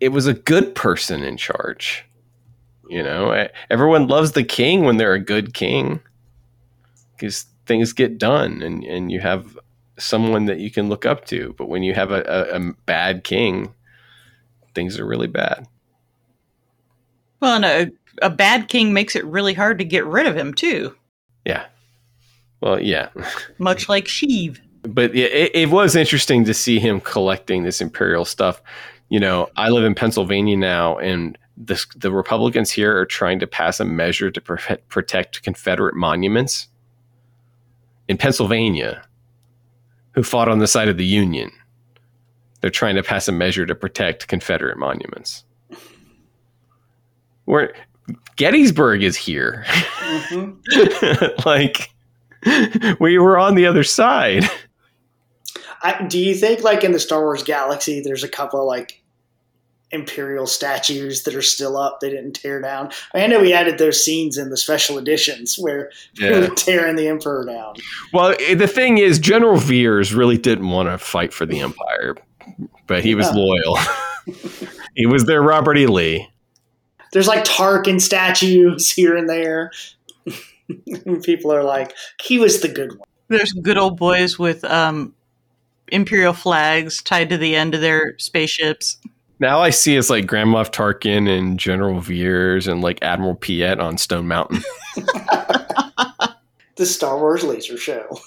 it was a good person in charge. You know, everyone loves the king when they're a good king because things get done and, and you have someone that you can look up to. But when you have a, a, a bad king, things are really bad. Well, and a, bad king makes it really hard to get rid of him too, Yeah. Well, yeah. much like Sheev. but it, it- it was interesting to see him collecting this imperial stuff. You know, I live in Pennsylvania now, and this, the Republicans here are trying to pass a measure to pro- protect Confederate monuments in Pennsylvania, who fought on the side of the Union. They're trying to pass a measure to protect Confederate monuments. Where Gettysburg is here, hmm like we were on the other side. I, do you think, like, in the Star Wars galaxy, there's a couple of, like, Imperial statues that are still up they didn't tear down? I know we added those scenes in the special editions where they were tearing the Emperor down. Well, eh, the thing is, General Veers really didn't want to fight for the Empire, but he was Yeah. loyal. he was their Robert E. Lee. There's, like, Tarkin statues here and there. People are like, he was the good one. There's good old boys with um, imperial flags tied to the end of their spaceships. Now I see it's like Grand Moff Tarkin and General Veers and like Admiral Piet on Stone Mountain. The Star Wars laser show.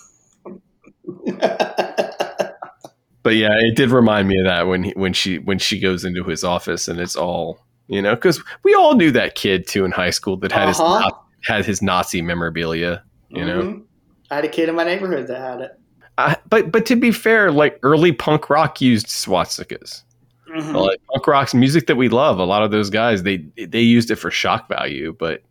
but yeah, it did remind me of that when he, when she when she goes into his office and it's all you know because we all knew that kid too in high school that had his Uh-huh. Na- had his Nazi memorabilia. You know, Mhm. I had a kid in my neighborhood that had it. I, but but to be fair, like early punk rock used swastikas. Mhm. like punk rock's music that we love a lot of those guys they they used it for shock value but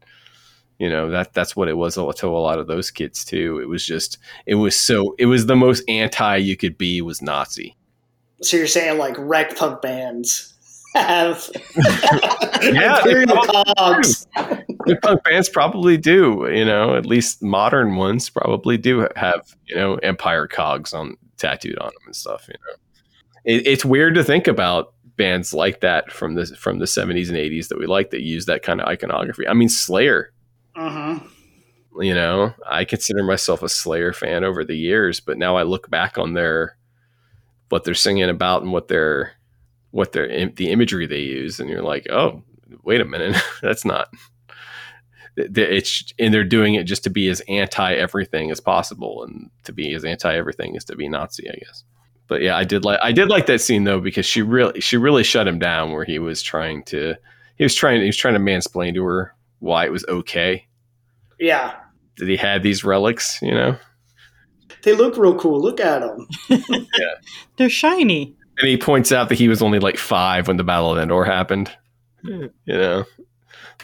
you know that that's what it was to a lot of those kids too it was just it was so it was the most anti you could be was nazi So you're saying like rec punk bands have Yeah, they probably cogs. punk bands probably do. You know, at least modern ones probably do have you know Empire cogs on tattooed on them and stuff. You know, it, it's weird to think about bands like that from the from the seventies and eighties that we like that use that kind of iconography. I mean, Slayer. Mm-hmm. You know, I consider myself a Slayer fan over the years, but now I look back on their what they're singing about and what they're what they're the imagery they use, and you're like, oh, wait a minute, that's not. It's and they're doing it just to be as anti everything as possible, and to be as anti everything is to be Nazi, I guess. But yeah, I did like I did like that scene though because she really she really shut him down where he was trying to he was trying he was trying to mansplain to her why it was okay Yeah. that he had these relics, you know. They look real cool. Look at them. yeah. They're shiny. And he points out that he was only like five when the Battle of Endor happened. You know,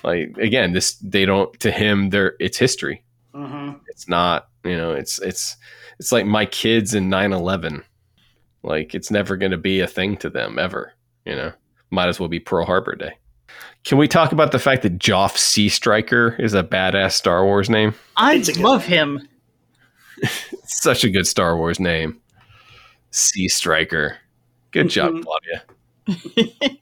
like again, this they don't to him. They're it's history. Mm-hmm. It's not. You know, it's it's it's like my kids in 9-11. Like it's never going to be a thing to them ever. You know, might as well be Pearl Harbor Day. Can we talk about the fact that Joph Seastriker is a badass Star Wars name? I It's a love him. Such a good Star Wars name. Seastriker. Good job. Claudia.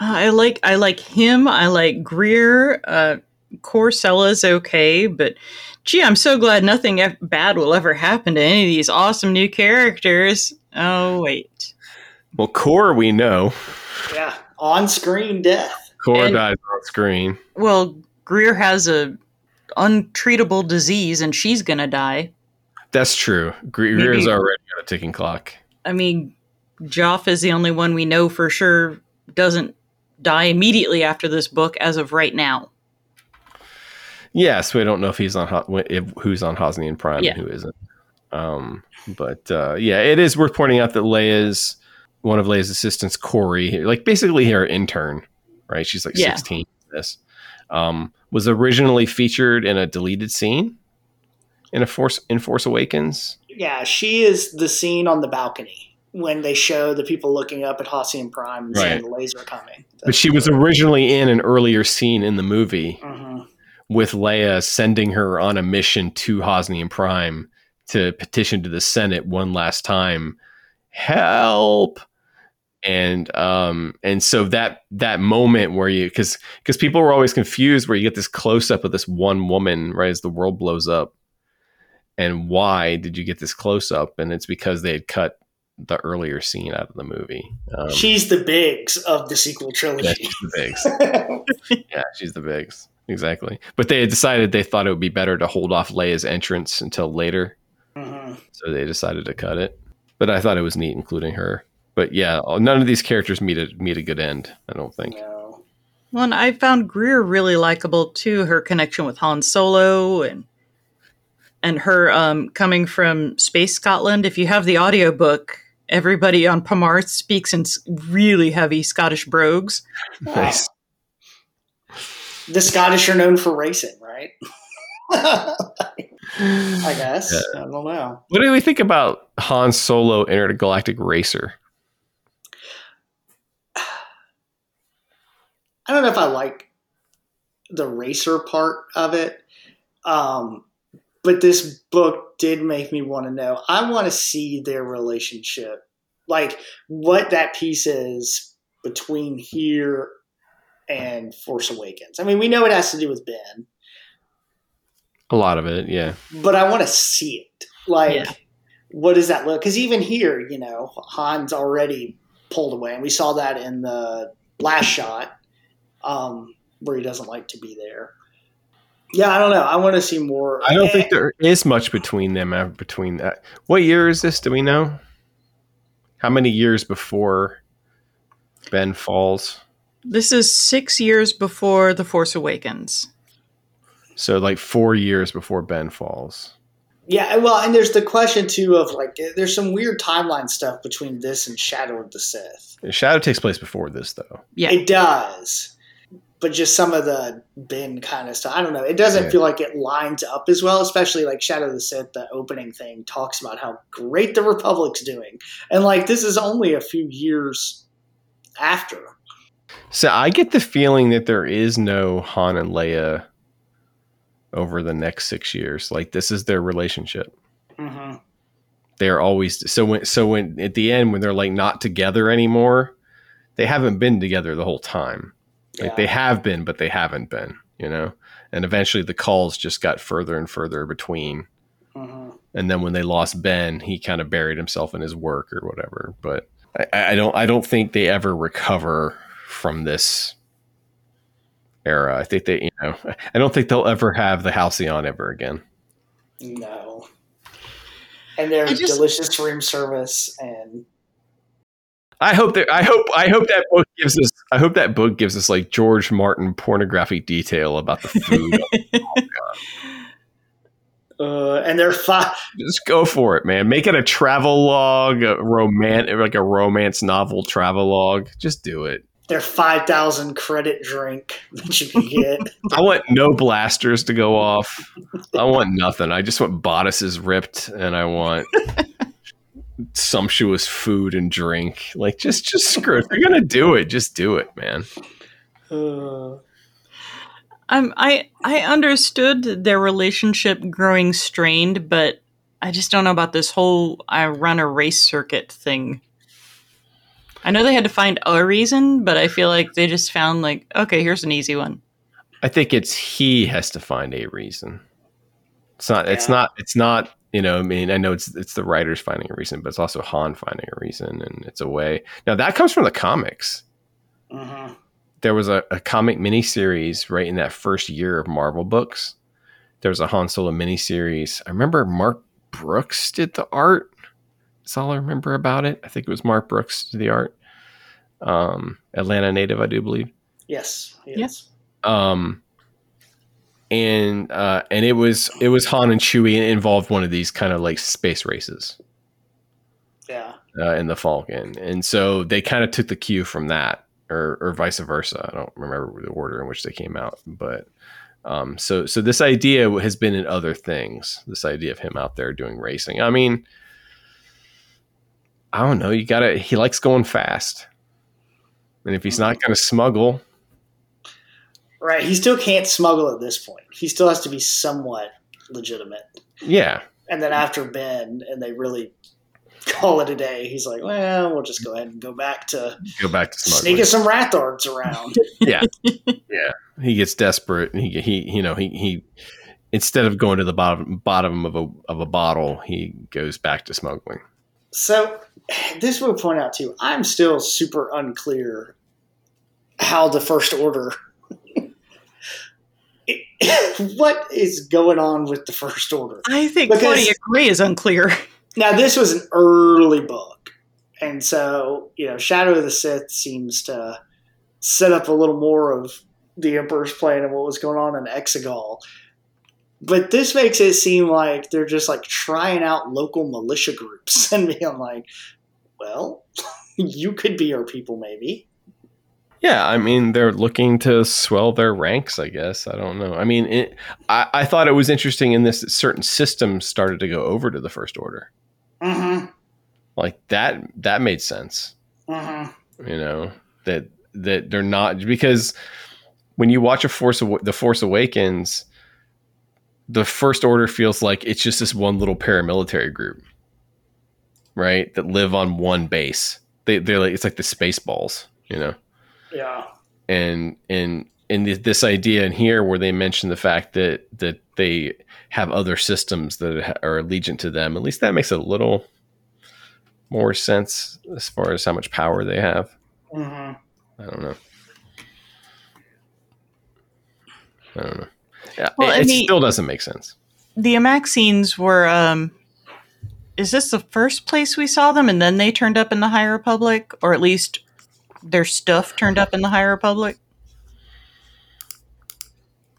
I like I like him. I like Greer. Uh, Korr Sella's okay, but gee, I'm so glad nothing ev- bad will ever happen to any of these awesome new characters. Oh wait, Well, Korr we know. Yeah. On screen death. Korr And- dies on screen. well Greer has a untreatable disease and she's gonna die. That's true. Greer is already on a ticking clock. I mean, Joph is the only one we know for sure doesn't die immediately after this book as of right now. Yes, we don't know if he's on Ho- if, who's on Hosnian Prime Yeah. and who isn't. Um, but uh, yeah, it is worth pointing out that Leia's one of Leia's assistants, Corey, like basically her intern, right? She's like Yeah. sixteen. This um, was originally featured in a deleted scene in a Force in Force Awakens. Yeah, she is the scene on the balcony when they show the people looking up at Hosnian Prime and Right. seeing the laser coming. But she was originally in an earlier scene in the movie Mhm. with Leia sending her on a mission to Hosnian Prime to petition to the Senate one last time, help. And um and so that that moment where you because because people were always confused where you get this close up of this one woman right as the world blows up, and why did you get this close up? And it's because they had cut the earlier scene out of the movie. Um, She's the Biggs of the sequel yeah, trilogy. she's the Biggs. Yeah, she's the Biggs. Exactly. But they had decided they thought it would be better to hold off Leia's entrance until later. Mhm. So they decided to cut it. But I thought it was neat including her. But yeah, none of these characters meet a meet a good end, I don't think. No. Well, and I found Greer really likable too. Her connection with Han Solo and and her um, coming from Space Scotland. If you have the audiobook, everybody on Pamarth speaks in really heavy Scottish brogues. Nice. The Scottish are known for racing, right? I guess. Yeah. I don't know. What do we think about Han Solo Intergalactic Racer? I don't know if I like the racer part of it. Um, but this book did make me want to know. I want to see their relationship, like what that piece is between here and Force Awakens. I mean, we know it has to do with Ben, A lot of it, yeah. but I want to see it. Like, Yeah. what does that look? Because even here, you know, Han's already pulled away, and we saw that in the last shot um, where he doesn't like to be there. Yeah, I don't know. I want to see more. I don't Eh, think there is much between them between that. What year is this? Do we know? How many years before Ben falls? This is six years before The Force Awakens. So like four years before Ben falls. Yeah, well, and there's the question too of like, there's some weird timeline stuff between this and Shadow of the Sith. Shadow takes place before this, though. Yeah. It does, but just some of the bin kind of stuff. I don't know. It doesn't Yeah. feel like it lines up as well, especially like Shadow of the Sith. The opening thing talks about how great the Republic's doing, and like this is only a few years after. So I get the feeling that there is no Han and Leia over the next six years. Like this is their relationship. hmm They're always so when so when at the end when they're like not together anymore, they haven't been together the whole time. Like Yeah. they have been, but they haven't been. You know, and eventually the calls just got further and further between. hmm And then when they lost Ben, he kind of buried himself in his work or whatever. But I, I don't I don't think they ever recover from this era. I think they you know I don't think they'll ever have the Halcyon ever again. No. And their just- delicious room service and I hope that I hope I hope that book gives us I hope that book gives us like George Martin pornographic detail about the food. uh, and their five Just go for it, man. Make it a travel log, a romance like a romance novel travel log. Just do it. their five thousand credit drink that you can get. I want no blasters to go off. I want nothing. I just want bodices ripped and I want sumptuous food and drink. Like just just screw it. If you're gonna do it, just do it, man. Uh, Um, I I understood their relationship growing strained, but I just don't know about this whole I run a race circuit thing. I know they had to find a reason, but I feel like they just found like, okay, here's an easy one. I think it's he has to find a reason. It's not. It's not. It's not. You know. I mean, I know it's it's the writers finding a reason, but it's also Han finding a reason, and it's a way. Now that comes from the comics. mhm. There was a, a comic miniseries right in that first year of Marvel books. There was a Han Solo miniseries. I remember Mark Brooks did the art. That's all I remember about it. I think it was Mark Brooks did the art. Um, Atlanta native, I do believe. Yes. Yeah. Yes. um and uh and it was it was Han and Chewie and involved one of these kind of like space races. Yeah. uh, in the Falcon. And so they kind of took the cue from that or or vice versa. I don't remember the order in which they came out but um so so this idea has been in other things this idea of him out there doing racing. I mean I don't know you gotta he likes going fast. And if he's not going to smuggle Right. He still can't smuggle at this point. He still has to be somewhat legitimate. yeah And then after Ben, and they really call it a day, he's like, well, we'll just go ahead and go back to go back to smuggling sneaking some Rathtars around. yeah Yeah. he gets desperate and he he you know he he instead of going to the bottom bottom of a of a bottle he goes back to smuggling so this will point out too, I'm still super unclear how the First Order. what is going on with the First Order? I think Because- Claudia Gray is unclear. Now, this was an early book, and so you know, Shadow of the Sith seems to set up a little more of the Emperor's plan and what was going on in Exegol. But this makes it seem like they're just like trying out local militia groups and being like, "Well, you could be our people, maybe." Yeah i mean they're looking to swell their ranks i guess. I don't know. I mean it, I, I thought it was interesting in this that certain systems started to go over to the first order. Mm-hmm. like that that made sense. Mm-hmm. you know that that they're not because when you watch a force the force awakens the first order feels like it's just this one little paramilitary group right that live on one base. They, they're like it's like the space balls you know Yeah. and and and this idea in here where they mention the fact that that they have other systems that are allegiant to them at least that makes a little more sense as far as how much power they have Mm-hmm. I don't know. I don't know. Yeah, Well, it, it the- still doesn't make sense. The Amaxines were. Um, is this the first place we saw them, and then they turned up in the High Republic, or at least their stuff turned up in the High Republic?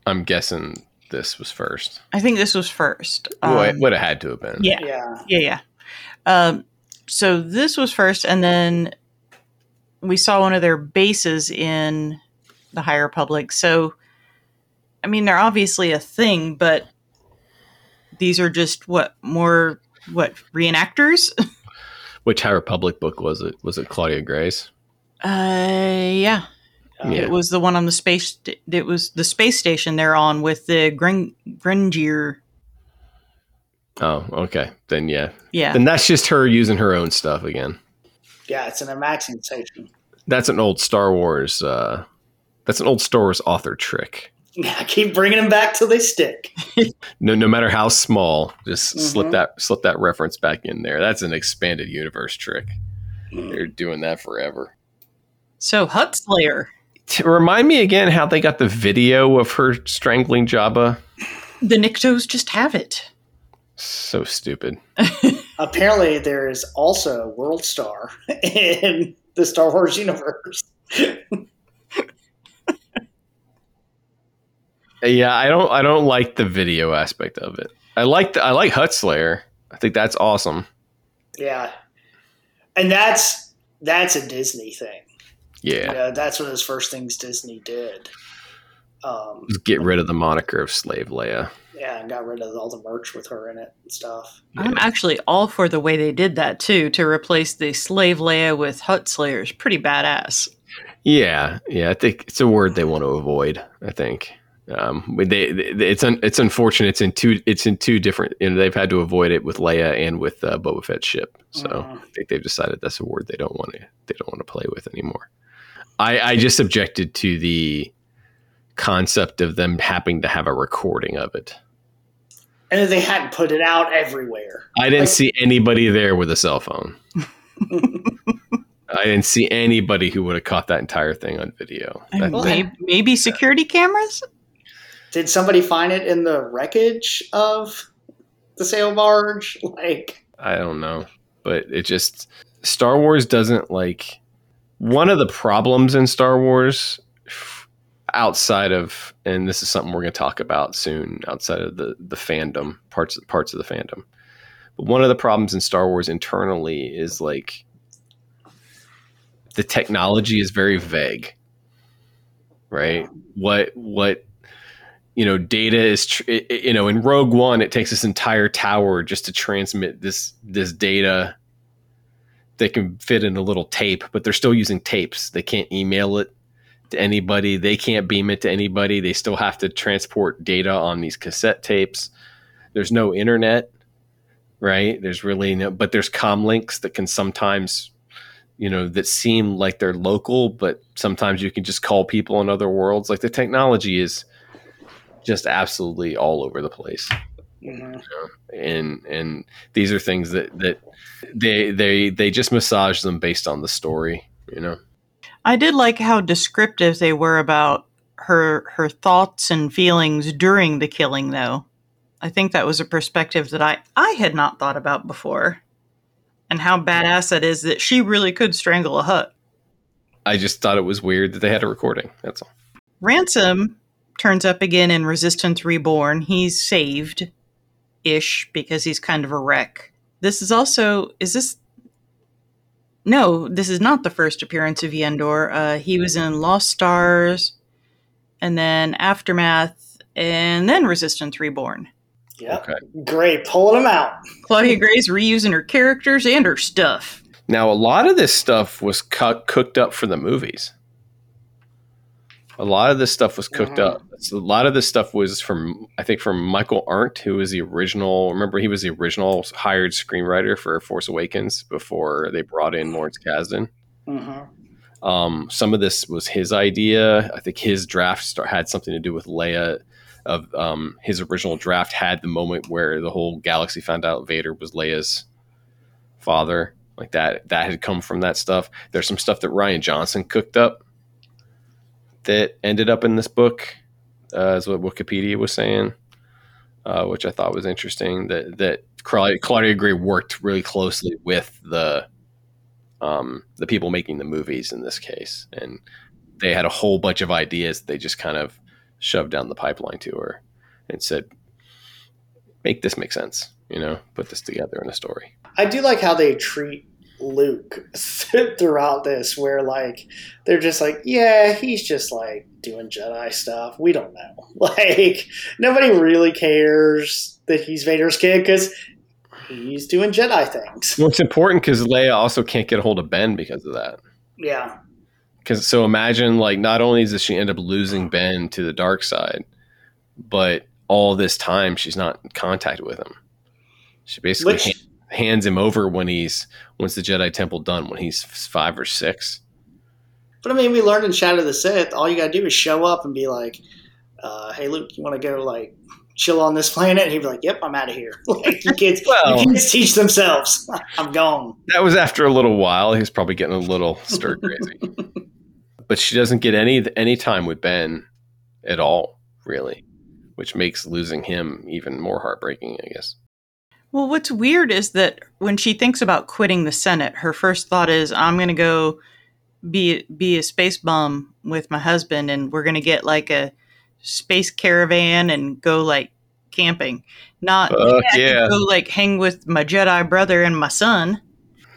I'm guessing this was first. I think this was first. well, it Um, would have had to have been. yeah, Yeah. yeah, yeah. Um, so this was first, and then we saw one of their bases in the High Republic. So, I mean, they're obviously a thing, but these are just what more what reenactors? Which High Republic book was it? Was it Claudia Gray's? Uh, yeah, Yeah. It was the one on the space. st- It was the space station they're on with the Gren- Drengir. Oh, okay. Then yeah. Yeah, Then that's just her using her own stuff again. Yeah, it's an Amaxine station. That's an old Star Wars. Uh, that's an old Star Wars author trick. Yeah, keep bringing them back till they stick. No, no matter how small, just slip Mhm. that slip that reference back in there. That's an expanded universe trick. They're doing that forever. So Hutt Slayer. Remind me again how they got the video of her strangling Jabba. The Niktos just have it. So stupid. Apparently, there is also World Star in the Star Wars universe. Yeah, I don't I don't like the video aspect of it. I like the, I like Hutt Slayer. I think that's awesome. Yeah, and that's that's a Disney thing. Yeah. Yeah, that's one of those first things Disney did. Um, get rid of the moniker of Slave Leia. yeah, and got rid of all the merch with her in it and stuff. I'm actually all for the way they did that too. To replace the Slave Leia with Hutt Slayer is pretty badass. Yeah, yeah. I think it's a word they want to avoid. I think um, they, they it's un, it's unfortunate. It's in two it's in two different. You know, they've had to avoid it with Leia and with uh, Boba Fett's ship. So Mhm. I think they've decided that's a word they don't want to they don't want to play with anymore. I, I just objected to the concept of them having to have a recording of it. And they hadn't put it out everywhere. I didn't Like- see anybody there with a cell phone. I didn't see anybody who would have caught that entire thing on video. That Well, thing- Maybe, maybe security cameras. Did somebody find it in the wreckage of the sail barge? Like, I don't know, but it just Star Wars doesn't like one of the problems in Star Wars outside of and this is something we're going to talk about soon outside of the the fandom parts parts of the fandom. But one of the problems in Star Wars internally is like the technology is very vague. Right? What what you know, data is tr- you know in Rogue One it takes this entire tower just to transmit this this data that can fit in a little tape, but they're still using tapes. They can't email it to anybody. They can't beam it to anybody. They still have to transport data on these cassette tapes. There's no internet, right? There's really no, but there's com links that can sometimes, you know, that seem like they're local, but sometimes you can just call people in other worlds. Like the technology is just absolutely all over the place mhm. and and these are things that that they they they just massage them based on the story you know I did like how descriptive they were about her her thoughts and feelings during the killing though. I think that was a perspective that I I had not thought about before. And how badass that is that she really could strangle a Hutt. i just thought it was weird that they had a recording that's all Ransolm turns up again in Resistance Reborn. He's saved ish because he's kind of a wreck. This is also is this No, this is not the first appearance of Yendor. Uh, he was in Lost Stars and then Aftermath and then Resistance Reborn. Yeah, okay Great. Pulling them out. Claudia Gray's reusing her characters and her stuff. now a lot of this stuff was cut cooked up for the movies a lot of this stuff was cooked Mhm. up so a lot of this stuff was from i think from michael arndt who was the original remember he was the original hired screenwriter for force awakens before they brought in lawrence kasdan hmm Um, some of this was his idea. I think his draft start, had something to do with Leia. Of um, his original draft had the moment where the whole galaxy found out Vader was Leia's father. Like that, that had come from that stuff. There's some stuff that Rian Johnson cooked up that ended up in this book, uh, is what Wikipedia was saying, uh, which I thought was interesting. That that Claudia, Gray worked really closely with the um, the people making the movies in this case, and they had a whole bunch of ideas they just kind of shoved down the pipeline to her and said, "Make this make sense." You know, put this together in a story. I do like how they treat Luke throughout this, where like they're just like, yeah, he's just like doing Jedi stuff. We don't know. Like nobody really cares that he's Vader's kid because he's doing Jedi things. Well, it's important because Leia also can't get a hold of Ben because of that. Yeah, Because so imagine like not only does she end up losing Ben to the dark side, but all this time she's not in contact with him. She basically Which- ha- hands him over when he's once the Jedi Temple done when he's five or six. But I mean, we learned in Shadow of the Sith, all you gotta do is show up and be like, uh, "Hey, Luke, you want to go like chill on this planet?" And he'd be like, "Yep, I'm out of here." like you kids, Well- you kids teach themselves. I'm gone. That was after a little while. He was probably getting a little stir crazy. but she doesn't get any any time with Ben at all, really, which makes losing him even more heartbreaking, I guess. Well, what's weird is that when she thinks about quitting the Senate, her first thought is, "I'm going to go be be a space bum with my husband, and we're going to get like a space caravan and go like camping." Not Fuck I yeah. go like hang with my Jedi brother and my son.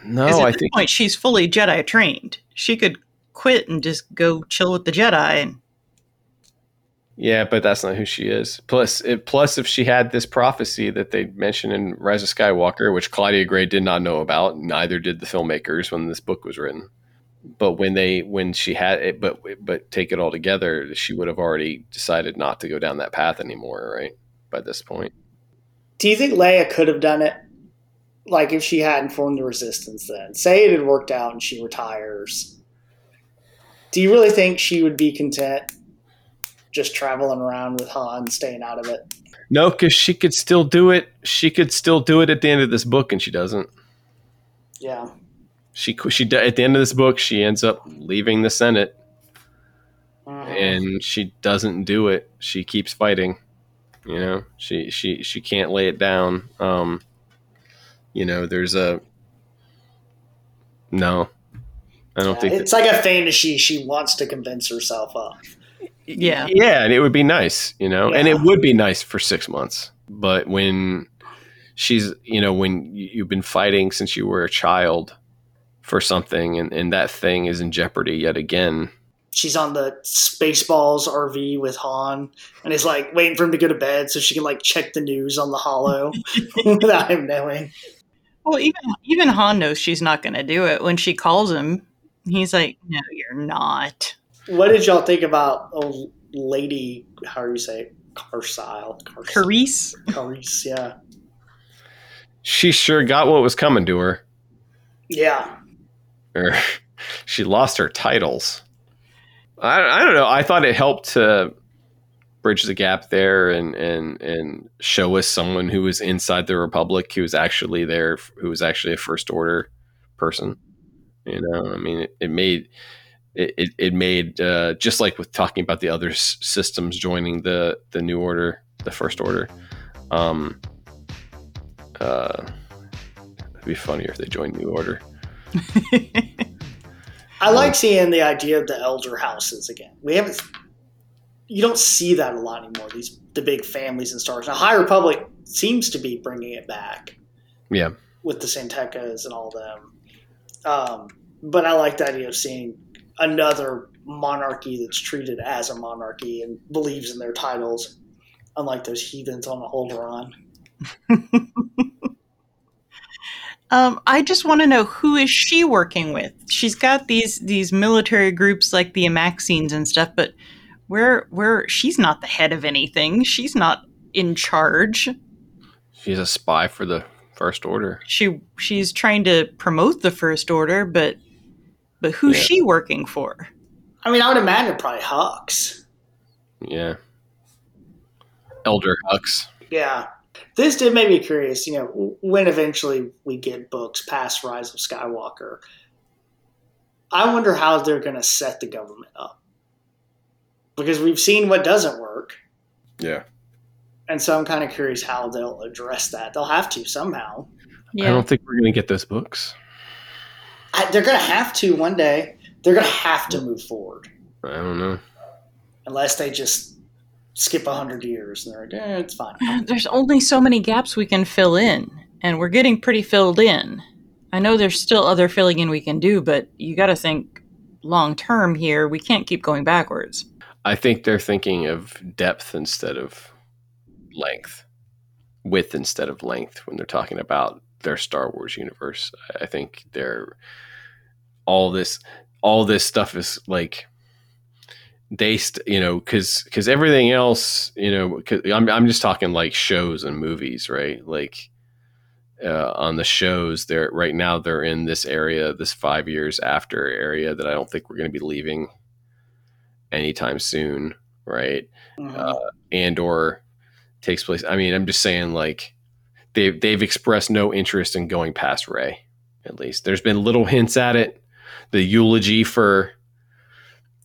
No, at I this think point she's fully Jedi trained. She could quit and just go chill with the Jedi. And Yeah, but that's not who she is. Plus, it, plus, if she had this prophecy that they mentioned in Rise of Skywalker, which Claudia Gray did not know about, neither did the filmmakers when this book was written. But when they, when she had it, but but take it all together, she would have already decided not to go down that path anymore, right? By this point, Do you think Leia could have done it? Like if she hadn't formed the resistance then? Say it had worked out and she retires. Do you really think she would be content just traveling around with Han, staying out of it? no, because she could still do it. She could still do it at the end of this book, and she doesn't. Yeah. She she at the end of this book, she ends up leaving the Senate Mhm. and she doesn't do it. She keeps fighting. You know, she she she can't lay it down. Um, you know, there's a no. I don't Yeah, think it's like a fantasy she wants to convince herself of. Yeah. yeah, and it would be nice, you know, and it would be nice for six months. But when she's, you know, when you've been fighting since you were a child for something, and and that thing is in jeopardy yet again, She's on the Spaceballs RV with Han and is like waiting for him to go to bed so she can like check the news on the hollow without him knowing. well, even even Han knows she's not going to do it. When she calls him, he's like, "No, you're not." What did y'all think about old lady, how do you say it? Carsile? Cars- Carise. Carise, yeah. she sure got what was coming to her. Yeah. Or she lost her titles. I, I don't know. I thought it helped to bridge the gap there and and and show us someone who was inside the republic who was actually there, who was actually a first order person. You know, I mean, it, it made it, it, made uh, just like with talking about the other s- systems joining the the new order, the first order. Um, uh, it'd be funnier if they joined new order. I like seeing the idea of the elder houses again. We haven't you don't see that a lot anymore, these the big families and stars. Now High Republic seems to be bringing it back Yeah. with the San Tekkas and all them. Um, but I like the idea of seeing another monarchy that's treated as a monarchy and believes in their titles, unlike those heathens on Alderaan. Um, I just want to know who is she working with? She's got these these military groups like the Amaxines and stuff, but where where she's not the head of anything. She's not in charge. She's a spy for the First Order. She she's trying to promote the First Order, but but who's Yeah. she working for? I mean, I would imagine probably Hux. Yeah. Elder Hux. Yeah. This did make me curious, you know, when eventually we get books past Rise of Skywalker. I wonder how they're going to set the government up. Because we've seen what doesn't work. Yeah. And so I'm kind of curious how they'll address that. They'll have to somehow. I don't think we're going to get those books. I, they're going to have to one day. They're going to have to move forward. I don't know. Unless they just skip 100 years and they're like, eh, it's fine. There's only so many gaps we can fill in, and we're getting pretty filled in. I know there's still other filling in we can do, but you got to think long term here. We can't keep going backwards. I think they're thinking of depth instead of length, width instead of length when they're talking about their Star Wars universe. I think they're all this all this stuff is like they st- you know because because everything else you know cause I'm, I'm just talking like shows and movies right? Like uh, on the shows they're right now they're in this area this five years after area that i don't think we're going to be leaving anytime soon right? Mhm. uh, Andor takes place i mean i'm just saying like they've they've expressed no interest in going past Rey at least. There's been little hints at it. The eulogy for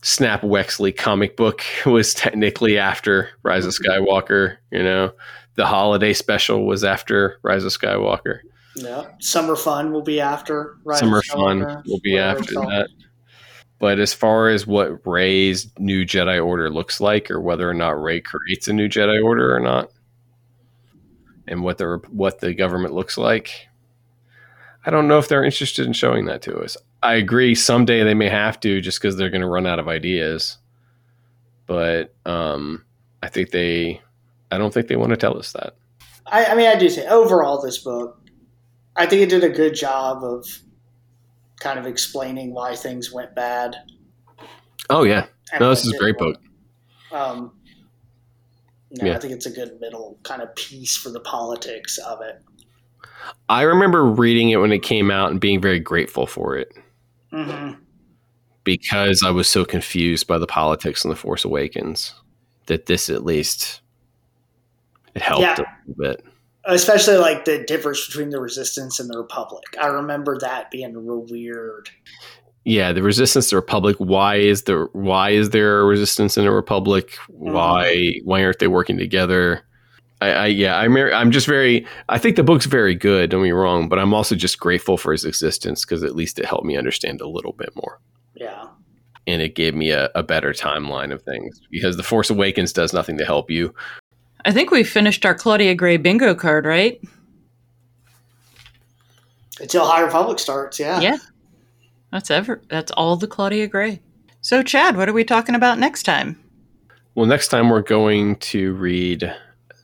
snap wexley comic book was technically after rise of mm-hmm. skywalker you know? The holiday special was after rise of skywalker. Yeah. Summer Fun will be after. Rise of summer fun will be after that. But as far as what Rey's new jedi order looks like or whether or not ray creates a new jedi order or not and what the what the government looks like i don't know if they're interested in showing that to us i agree someday they may have to just because they're going to run out of ideas but um i think they i don't think they want to tell us that I, I mean, I do say overall, this book, I think it did a good job of kind of explaining why things went bad. oh yeah no this is a great book. Um, know, Yeah. I think it's a good middle kind of piece for the politics of it. I remember reading it when it came out and being very grateful for it hmm because I was so confused by the politics in the Force Awakens that this at least it helped Yeah. a little bit. Especially like the difference between the Resistance and the Republic. I remember that being real weird. Yeah, the resistance the Republic. Why is there why is there a resistance in the Republic? Why why aren't they working together? I, I yeah, I'm I'm just very. I think the book's very good. Don't be wrong, but I'm also just grateful for its existence because at least it helped me understand a little bit more. Yeah. and it gave me a, a better timeline of things because the force awakens does nothing to help you I think we finished our Claudia Gray bingo card, right? Until High Republic starts, yeah. Yeah. That's ever that's all the Claudia Gray. So Chad, what are we talking about next time? well next time we're going to read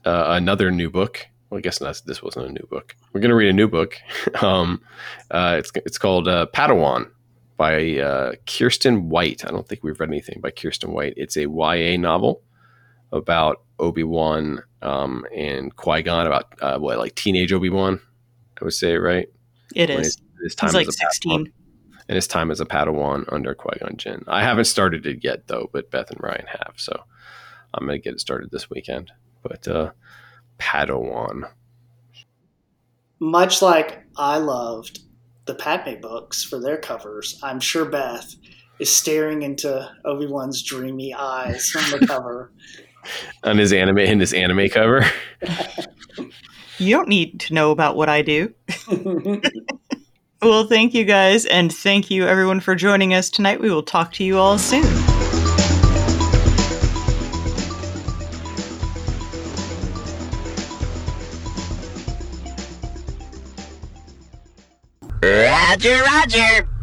uh, another new book well i guess not, this wasn't a new book we're going to read a new book um, uh, it's, it's called uh, padawan by uh, Kiersten White i don't think we've read anything by Kiersten White it's a ya novel about obi-wan um, and qui-gon about uh, what like teenage obi-wan i would say right It When is. his time He's like a Padawan. sixteen. and his time as a Padawan under Qui Gon Jinn. I haven't started it yet though, but Beth and Ryan have, so I'm gonna get it started this weekend. But uh, Padawan, Much like I loved the Padme books for their covers, I'm sure Beth is staring into Obi Wan's dreamy eyes on the cover. on his anime in his anime cover. You don't need to know about what I do. Well, thank you guys, and thank you everyone for joining us tonight. We will talk to you all soon. Roger, Roger.